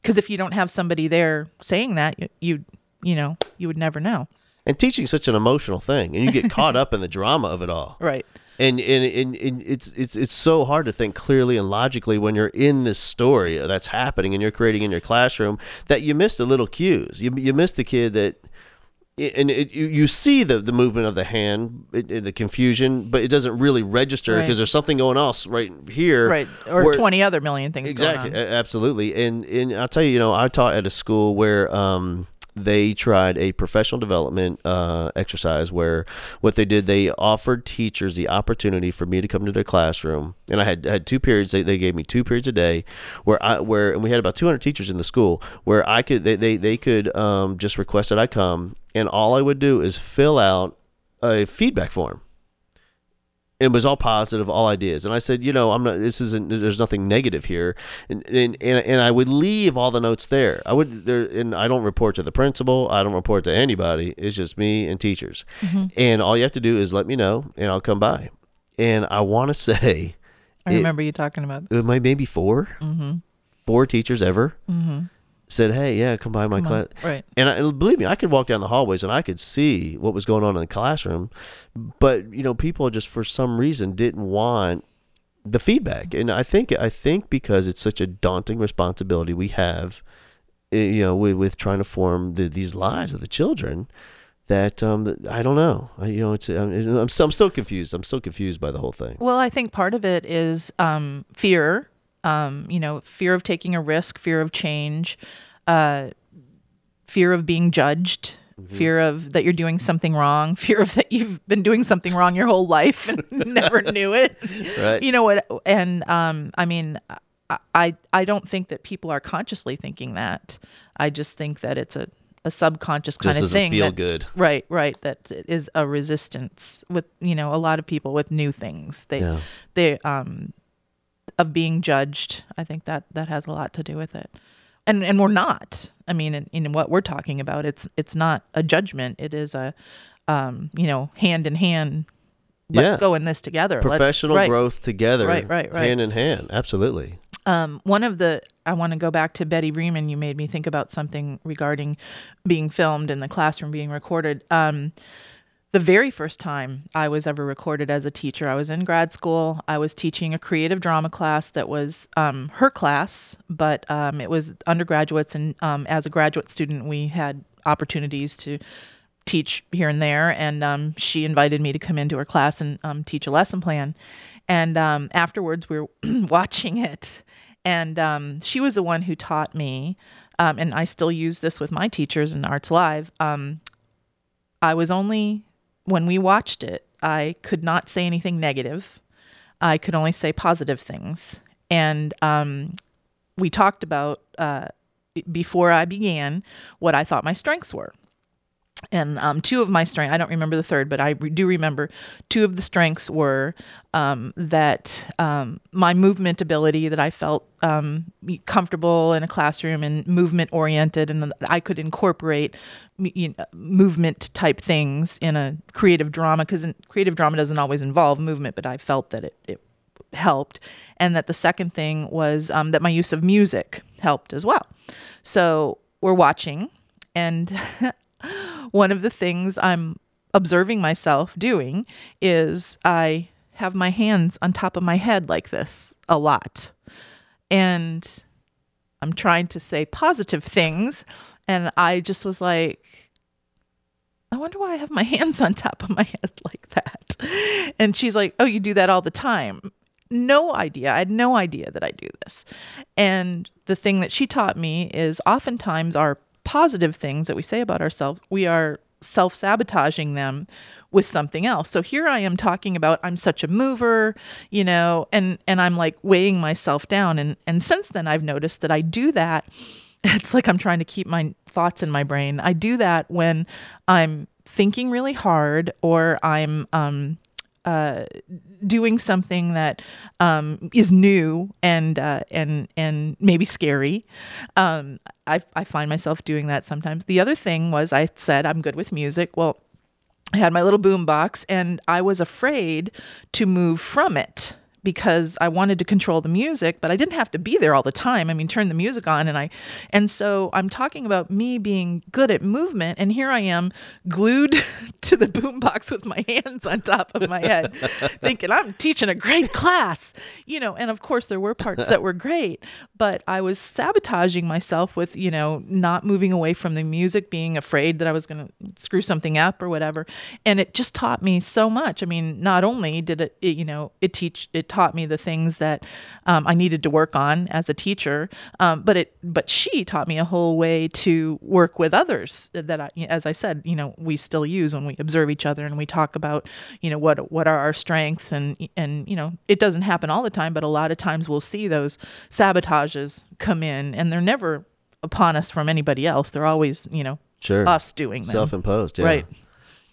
because if you don't have somebody there saying that you, you you know you would never know And teaching such an emotional thing, and you get caught up in the drama of it all. right And, and, and, and it's it's it's so hard to think clearly and logically when you're in this story that's happening and you're creating in your classroom that you miss the little cues. You you miss the kid that and it, you, you see the, the movement of the hand, it, it- the confusion, but it doesn't really register because Right. there's something going else right here. right or where- 20 other million things Exactly, going on. a- absolutely. And and I'll tell you, you know, I taught at a school where um they tried a professional development uh, exercise where what they did they offered teachers the opportunity for me to come to their classroom. And I had had two periods they, they gave me two periods a day where I where and we had about 200 teachers in the school where I could they they, they could um, just request that I come. And all I would do is fill out a feedback form it was all positive, all ideas. And I said, you know, I'm not. This isn't. There's nothing negative here. And and and, and I would leave all the notes there. I would there, and I don't report to the principal. I don't report to anybody. It's just me and teachers. And all you have to do is let me know, and I'll come by. And I want to say, I it- remember you talking about it might maybe 4 mm-hmm. four teachers ever Mm-hmm. Said, hey, yeah, come by my class. right And I, believe me, I could walk down the hallways and I could see what was going on in the classroom, but you know, people just for some reason didn't want the feedback. And I think I think because it's such a daunting responsibility we have, eh, you know, with, with trying to form the, these lives of the children. That um, I don't know. I, you know, it's I'm, I'm, still, I'm still confused. I'm still confused by the whole thing. Well, I think part of it is um, fear. Um, you know, fear of taking a risk, fear of change, uh, fear of being judged, Mm-hmm. fear of that you're doing something wrong, fear of that you've been doing something wrong your whole life and never knew it. Right. You know what? And um, I mean, I, I I don't think that people are consciously thinking that. I just think that it's a a subconscious kind Just of thing. feel that- good. Right, right. That is a resistance with you know a lot of people with new things. They Yeah. they um of being judged. I think that that has a lot to do with it. And and we're not. I mean, in, in what we're talking about, it's it's not a judgment. It is a um you know hand in hand. Let's Yeah. go in this together. Let's- Professional right. growth together, Right, right, right. hand in hand. Absolutely. Um, one of the I want to go back to Betty Bremen. You made me think about something regarding being filmed in the classroom, being recorded. Um, the very first time I was ever recorded as a teacher, I was in grad school. I was teaching a creative drama class that was um, her class, but um, it was undergraduates. And um, as a graduate student, we had opportunities to teach here and there. And um, she invited me to come into her class and um, teach a lesson plan. And um, afterwards, we were watching it. And she was the one who taught me, and I still use this with my teachers in Arts Alive. I was only, when we watched it, I could not say anything negative. I could only say positive things. And um, we talked about, uh, before I began, what I thought my strengths were and um, two of my strengths i don't remember the third but i re- do remember two of the strengths were um, that um, my movement ability that i felt um, comfortable in a classroom and movement oriented and i could incorporate you know, movement type things in a creative drama because creative drama doesn't always involve movement but i felt that it, it helped. And that the second thing was um, that my use of music helped as well. So we're watching and one of the things I'm observing myself doing is I have my hands on top of my head like this a lot. And I'm trying to say positive things. And I just was like, I wonder why I have my hands on top of my head like that. And she's like, Oh, you do that all the time. No idea. I had no idea that I do this. And the thing that she taught me is oftentimes our positive things that we say about ourselves, we are self sabotaging them with something else. So here I am talking about I'm such a mover, you know, and and I'm like weighing myself down and and since then I've noticed that I do that it's like I'm trying to keep my thoughts in my brain. I do that when I'm thinking really hard or I'm um uh, doing something that um, is new and uh, and and maybe scary. Um, I I find myself doing that sometimes. The other thing was I said I'm good with music. Well, I had my little boom box and I was afraid to move from it because I wanted to control the music, but I didn't have to be there all the time. I mean, turn the music on and I and so I'm talking about me being good at movement and here I am glued to the boombox with my hands on top of my head thinking I'm teaching a great class. You know, and of course there were parts that were great, but I was sabotaging myself with, you know, not moving away from the music, being afraid that I was going to screw something up or whatever. And it just taught me so much. I mean, not only did it, it you know, it teach it taught me the things that um, I needed to work on as a teacher. Um, but it, but she taught me a whole way to work with others that, I, as I said, you know, we still use when we observe each other and we talk about, you know, what what are our strengths and and you know, it doesn't happen all the time, but a lot of times we'll see those sabotages come in, and they're never upon us from anybody else. They're always, you know, Sure. us doing them. Self-imposed. Yeah. Right.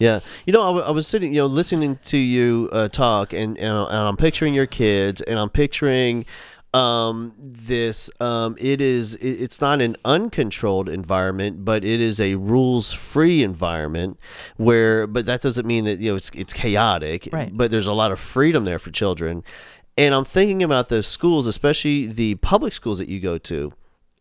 Yeah, you know, I, w- I was sitting, you know, listening to you uh, talk, and, and and I'm picturing your kids, and I'm picturing um this um it is it's not an uncontrolled environment but it is a rules free environment where but that doesn't mean that you know it's it's chaotic Right. but there's a lot of freedom there for children and i'm thinking about the schools especially the public schools that you go to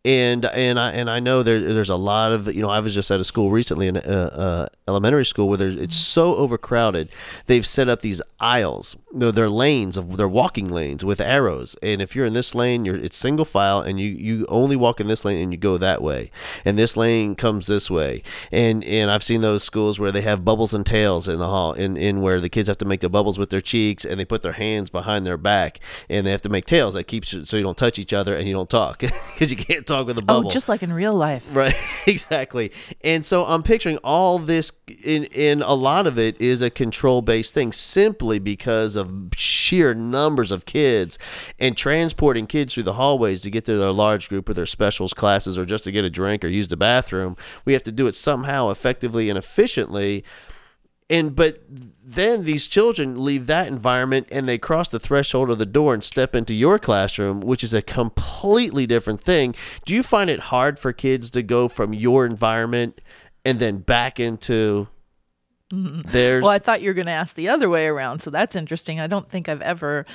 and and I and I know there there's a lot of you know I was just at a school recently in uh, uh, elementary school where there's it's so overcrowded. They've set up these aisles. No they're lanes of they're walking lanes with arrows. And if you're in this lane you're it's single file and you you only walk in this lane and you go that way. And this lane comes this way. And and I've seen those schools where they have bubbles and tails in the hall in in where the kids have to make the bubbles with their cheeks and they put their hands behind their back and they have to make tails that keeps you so you don't touch each other and you don't talk because you can't talk with a Oh, just like in real life. Right, exactly. And so I'm picturing all this in in a lot of it is a control based thing simply because of sheer numbers of kids and transporting kids through the hallways to get to their large group or their specials classes or just to get a drink or use the bathroom. We have to do it somehow effectively and efficiently and but then these children leave that environment and they cross the threshold of the door and step into your classroom which is a completely different thing do you find it hard for kids to go from your environment and then back into theirs Well, I thought you were going to ask the other way around, so that's interesting. I don't think I've ever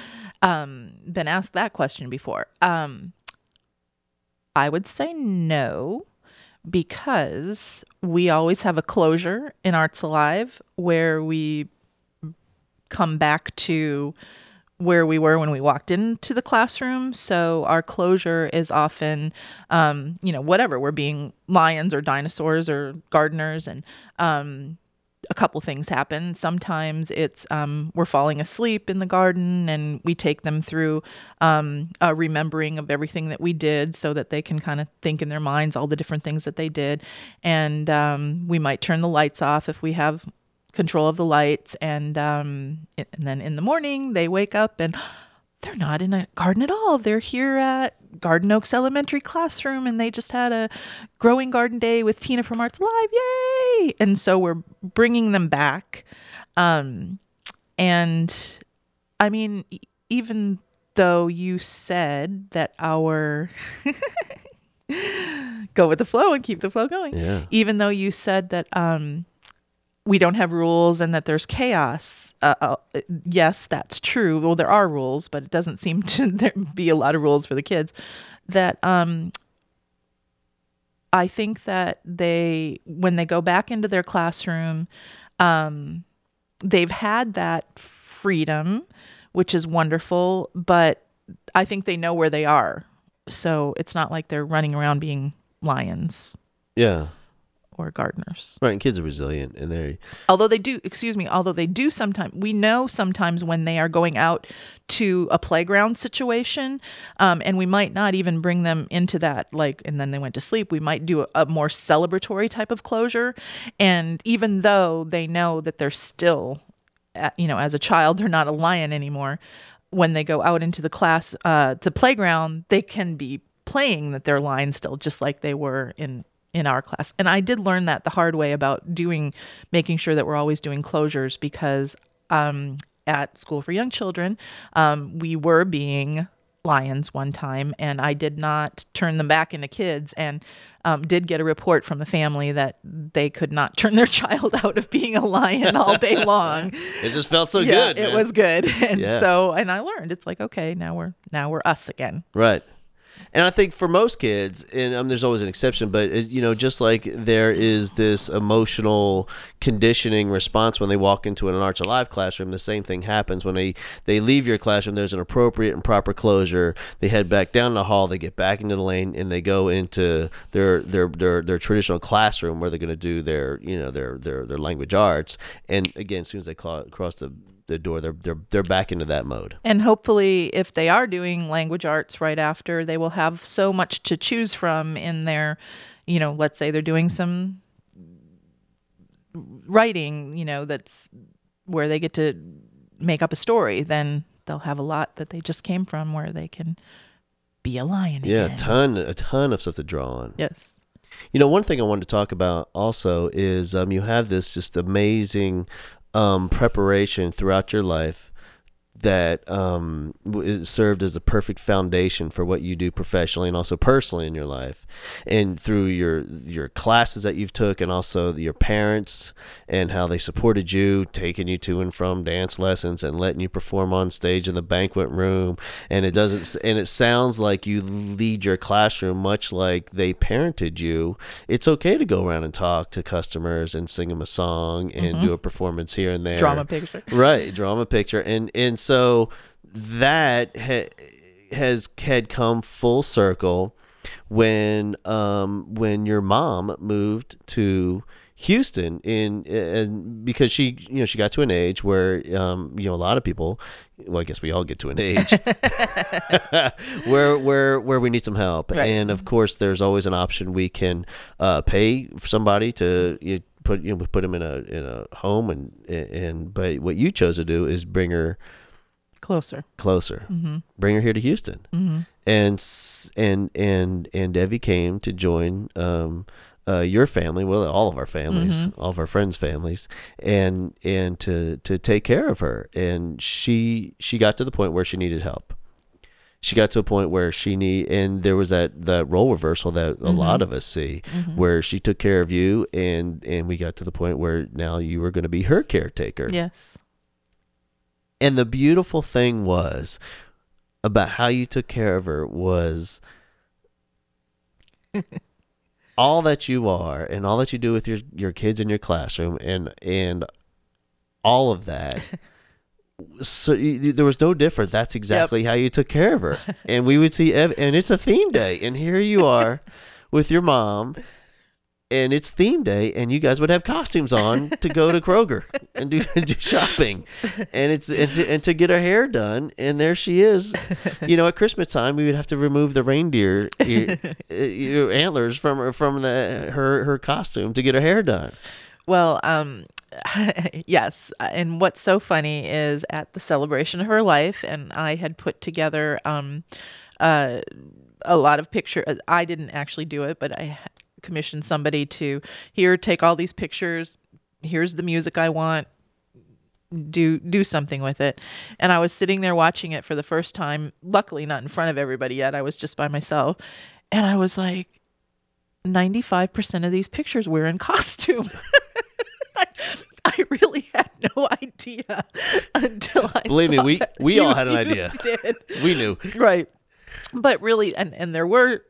um, been asked that question before. Um, I would say no, because we always have a closure in Arts Alive where we come back to where we were when we walked into the classroom. So our closure is often, um, you know, whatever we're being lions or dinosaurs or gardeners, and um, a couple things happen. Sometimes it's um, we're falling asleep in the garden, and we take them through um, a remembering of everything that we did, so that they can kind of think in their minds all the different things that they did. And um, we might turn the lights off if we have control of the lights, and um, and then in the morning they wake up and they're not in a garden at all. They're here at Garden Oaks Elementary classroom and they just had a growing garden day with Tina from Arts Alive. Yay! And so we're bringing them back. Um, and I mean, even though you said that our go with the flow and keep the flow going, Yeah. even though you said that um, we don't have rules and that there's chaos. Uh, uh, yes, that's true. Well, there are rules, but it doesn't seem to there be a lot of rules for the kids. That um, I think that they, when they go back into their classroom, um, they've had that freedom, which is wonderful, but I think they know where they are. So it's not like they're running around being lions yeah or gardeners. right and kids are resilient and they're although they do excuse me although they do sometimes we know sometimes when they are going out to a playground situation um, and we might not even bring them into that like and then they went to sleep we might do a, a more celebratory type of closure and even though they know that they're still uh, you know as a child they're not a lion anymore when they go out into the class uh, the playground they can be playing that they're lions still just like they were in in our class. And I did learn that the hard way about doing making sure that we're always doing closures because um at School for Young Children, um, we were being lions one time, and I did not turn them back into kids, and um, did get a report from the family that they could not turn their child out of being a lion all day long. It just felt so yeah, good. it man. was good, and Yeah. so and I learned it's like okay, now we're now we're us again. Right. And I think for most kids, and um, there's always an exception, but it, you know, just like there is this emotional conditioning response when they walk into an Arts Alive classroom, the same thing happens when they they leave your classroom. There's an appropriate and proper closure. They head back down the hall. They get back into the lane, and they go into their their their, their traditional classroom where they're going to do their you know their their their language arts. And again, as soon as they cl- cross the the door, they're they're they're back into that mode. And hopefully, if they are doing language arts right after, they will have so much to choose from in their, you know, let's say they're doing some writing, you know, that's where they get to make up a story, then they'll have a lot that they just came from where they can be a lion Yeah, a ton a ton of stuff to draw on. Yes. You know, one thing I wanted to talk about also is um, you have this just amazing um, preparation throughout your life that um, served as a perfect foundation for what you do professionally and also personally in your life, and through your your classes that you've took, and also your parents and how they supported you, taking you to and from dance lessons and letting you perform on stage in the banquet room, and it doesn't and it sounds like you lead your classroom much like they parented you. It's okay to go around and talk to customers and sing them a song and do a performance here and there. Drama picture. right drama picture. And and so that ha- has had come full circle when um when your mom moved to Houston in and because she you know she got to an age where um you know a lot of people well I guess we all get to an age where where where we need some help Right. and of course there's always an option we can uh pay somebody to you put you know put them in a in a home and and but what you chose to do is bring her Closer. closer Mm-hmm. bring her here to Houston Mm-hmm. and and and and Debbie came to join um uh, your family, well, all of our families, all of our friends' families, and and to to take care of her. And she she got to the point where she needed help. She got to a point where she need, and there was that that role reversal that a lot of us see, where she took care of you, and and we got to the point where now you were going to be her caretaker. Yes. And the beautiful thing was about how you took care of her was all that you are and all that you do with your, your kids in your classroom and and all of that. So you, there was no different. That's exactly how you took care of her. And we would see, ev- and it's a theme day, and here you are with your mom, and it's theme day, and you guys would have costumes on to go to Kroger and do, do shopping, and it's and to, and to get her hair done, and there she is. You know, at Christmas time, we would have to remove the reindeer antlers from her from the her her costume to get her hair done. Well, um, yes. And what's so funny is at the celebration of her life, and I had put together um, uh, a lot of pictures. I didn't actually do it, but I commissioned somebody to here take all these pictures. Here's the music I want. Do do something with it. And I was sitting there watching it for the first time. Luckily, not in front of everybody yet. I was just by myself, and I was like, 95% of these pictures were in costume. I, I really had no idea until I Believe me, we- we all had an idea. Did. We knew. Right. But really and and there were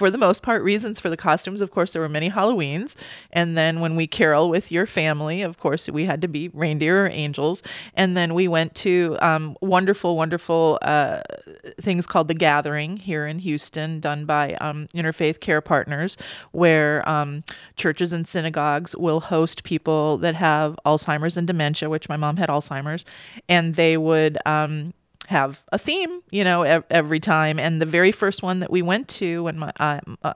for the most part reasons for the costumes. Of course there were many halloweens. And then when we carol with your family of course we had to be reindeer or angels. And then we went to um, wonderful wonderful uh, things called the gathering here in houston done by um, interfaith care partners where um, churches and synagogues will host people that have alzheimer's and dementia which my mom had alzheimer's. And they would um, have a theme, you know, ev- every time. And the very first one that we went to when my uh, uh,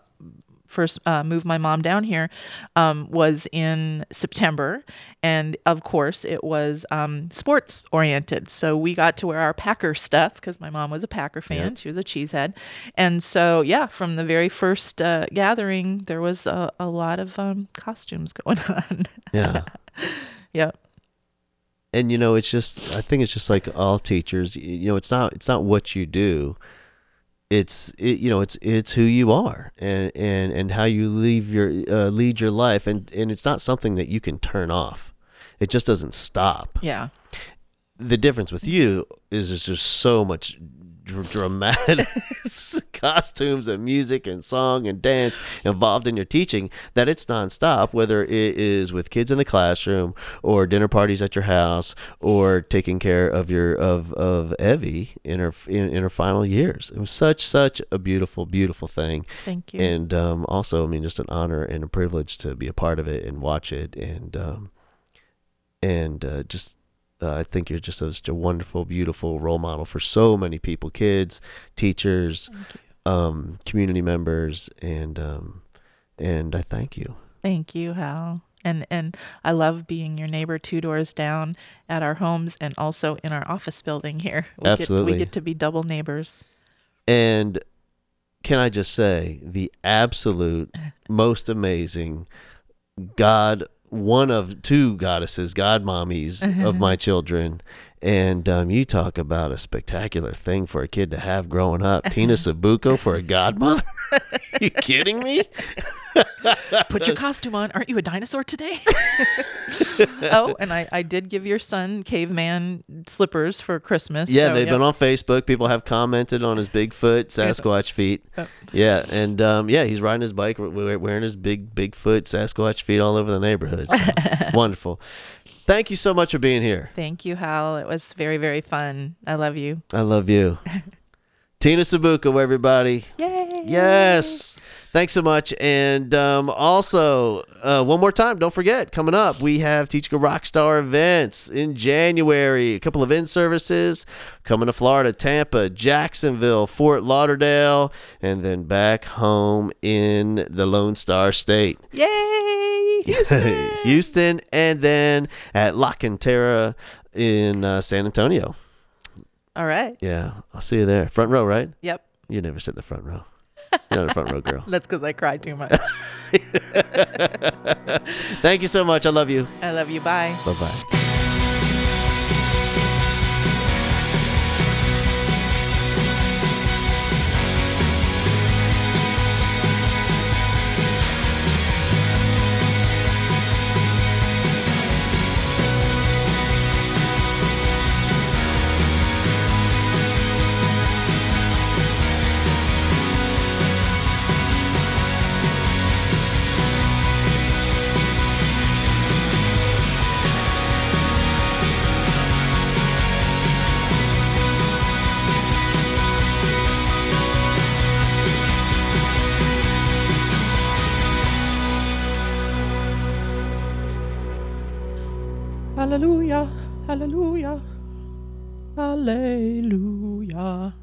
first uh, moved my mom down here um, was in September, and of course it was um, sports oriented. So we got to wear our Packer stuff because my mom was a Packer fan. She was a cheesehead, and so yeah, from the very first uh, gathering, there was a, a lot of um, costumes going on. Yeah. yep. And you know, it's just I think it's just like all teachers. You know, it's not it's not what you do. It's it, you know it's it's who you are and and and how you leave your uh, lead your life and and it's not something that you can turn off. It just doesn't stop Yeah. the difference with you is there's just so much dr- dramatic costumes and music and song and dance involved in your teaching that it's nonstop whether it is with kids in the classroom or dinner parties at your house or taking care of your of of Evie in her in, in her final years it was such such a beautiful beautiful thing Thank you. and um, also I mean just an honor and a privilege to be a part of it and watch it and um, and uh, just uh, I think you're just such a wonderful, beautiful role model for so many people, kids, teachers, um, community members, and um, and I thank you. Thank you, Hal. And and I love being your neighbor two doors down at our homes and also in our office building here. We Absolutely. Get, we get to be double neighbors. And can I just say the absolute most amazing God, one of two goddesses, God mommies of uh-huh. my children. And um, you talk about a spectacular thing for a kid to have growing up. Tina Sabuco for a godmother? Are you kidding me? Put your costume on. Aren't you a dinosaur today? oh, and I, I did give your son caveman slippers for Christmas. Yeah, so, they've yep. been on Facebook. People have commented on his Bigfoot, Sasquatch feet. Yep. Yeah, and um, yeah, he's riding his bike, we- we- wearing his big Bigfoot, Sasquatch feet all over the neighborhood. So, wonderful. Thank you so much for being here. Thank you, Hal. It was very, very fun. I love you. I love you. Tina Sabuco, everybody. Yay. Yes. Thanks so much. And um, also, uh, one more time, don't forget, coming up, we have Teaching a Rockstar events in January. A couple of in services coming to Florida, Tampa, Jacksonville, Fort Lauderdale, and then back home in the Lone Star State. Yay. Houston. Houston, and then at La Cantera in uh, San Antonio. All right. Yeah, I'll see you there. Front row, right? Yep. You never sit in the front row. You're not a front row girl. That's because I cry too much. Thank you so much. I love you. I love you. Bye. Bye bye. Hallelujah. Hallelujah.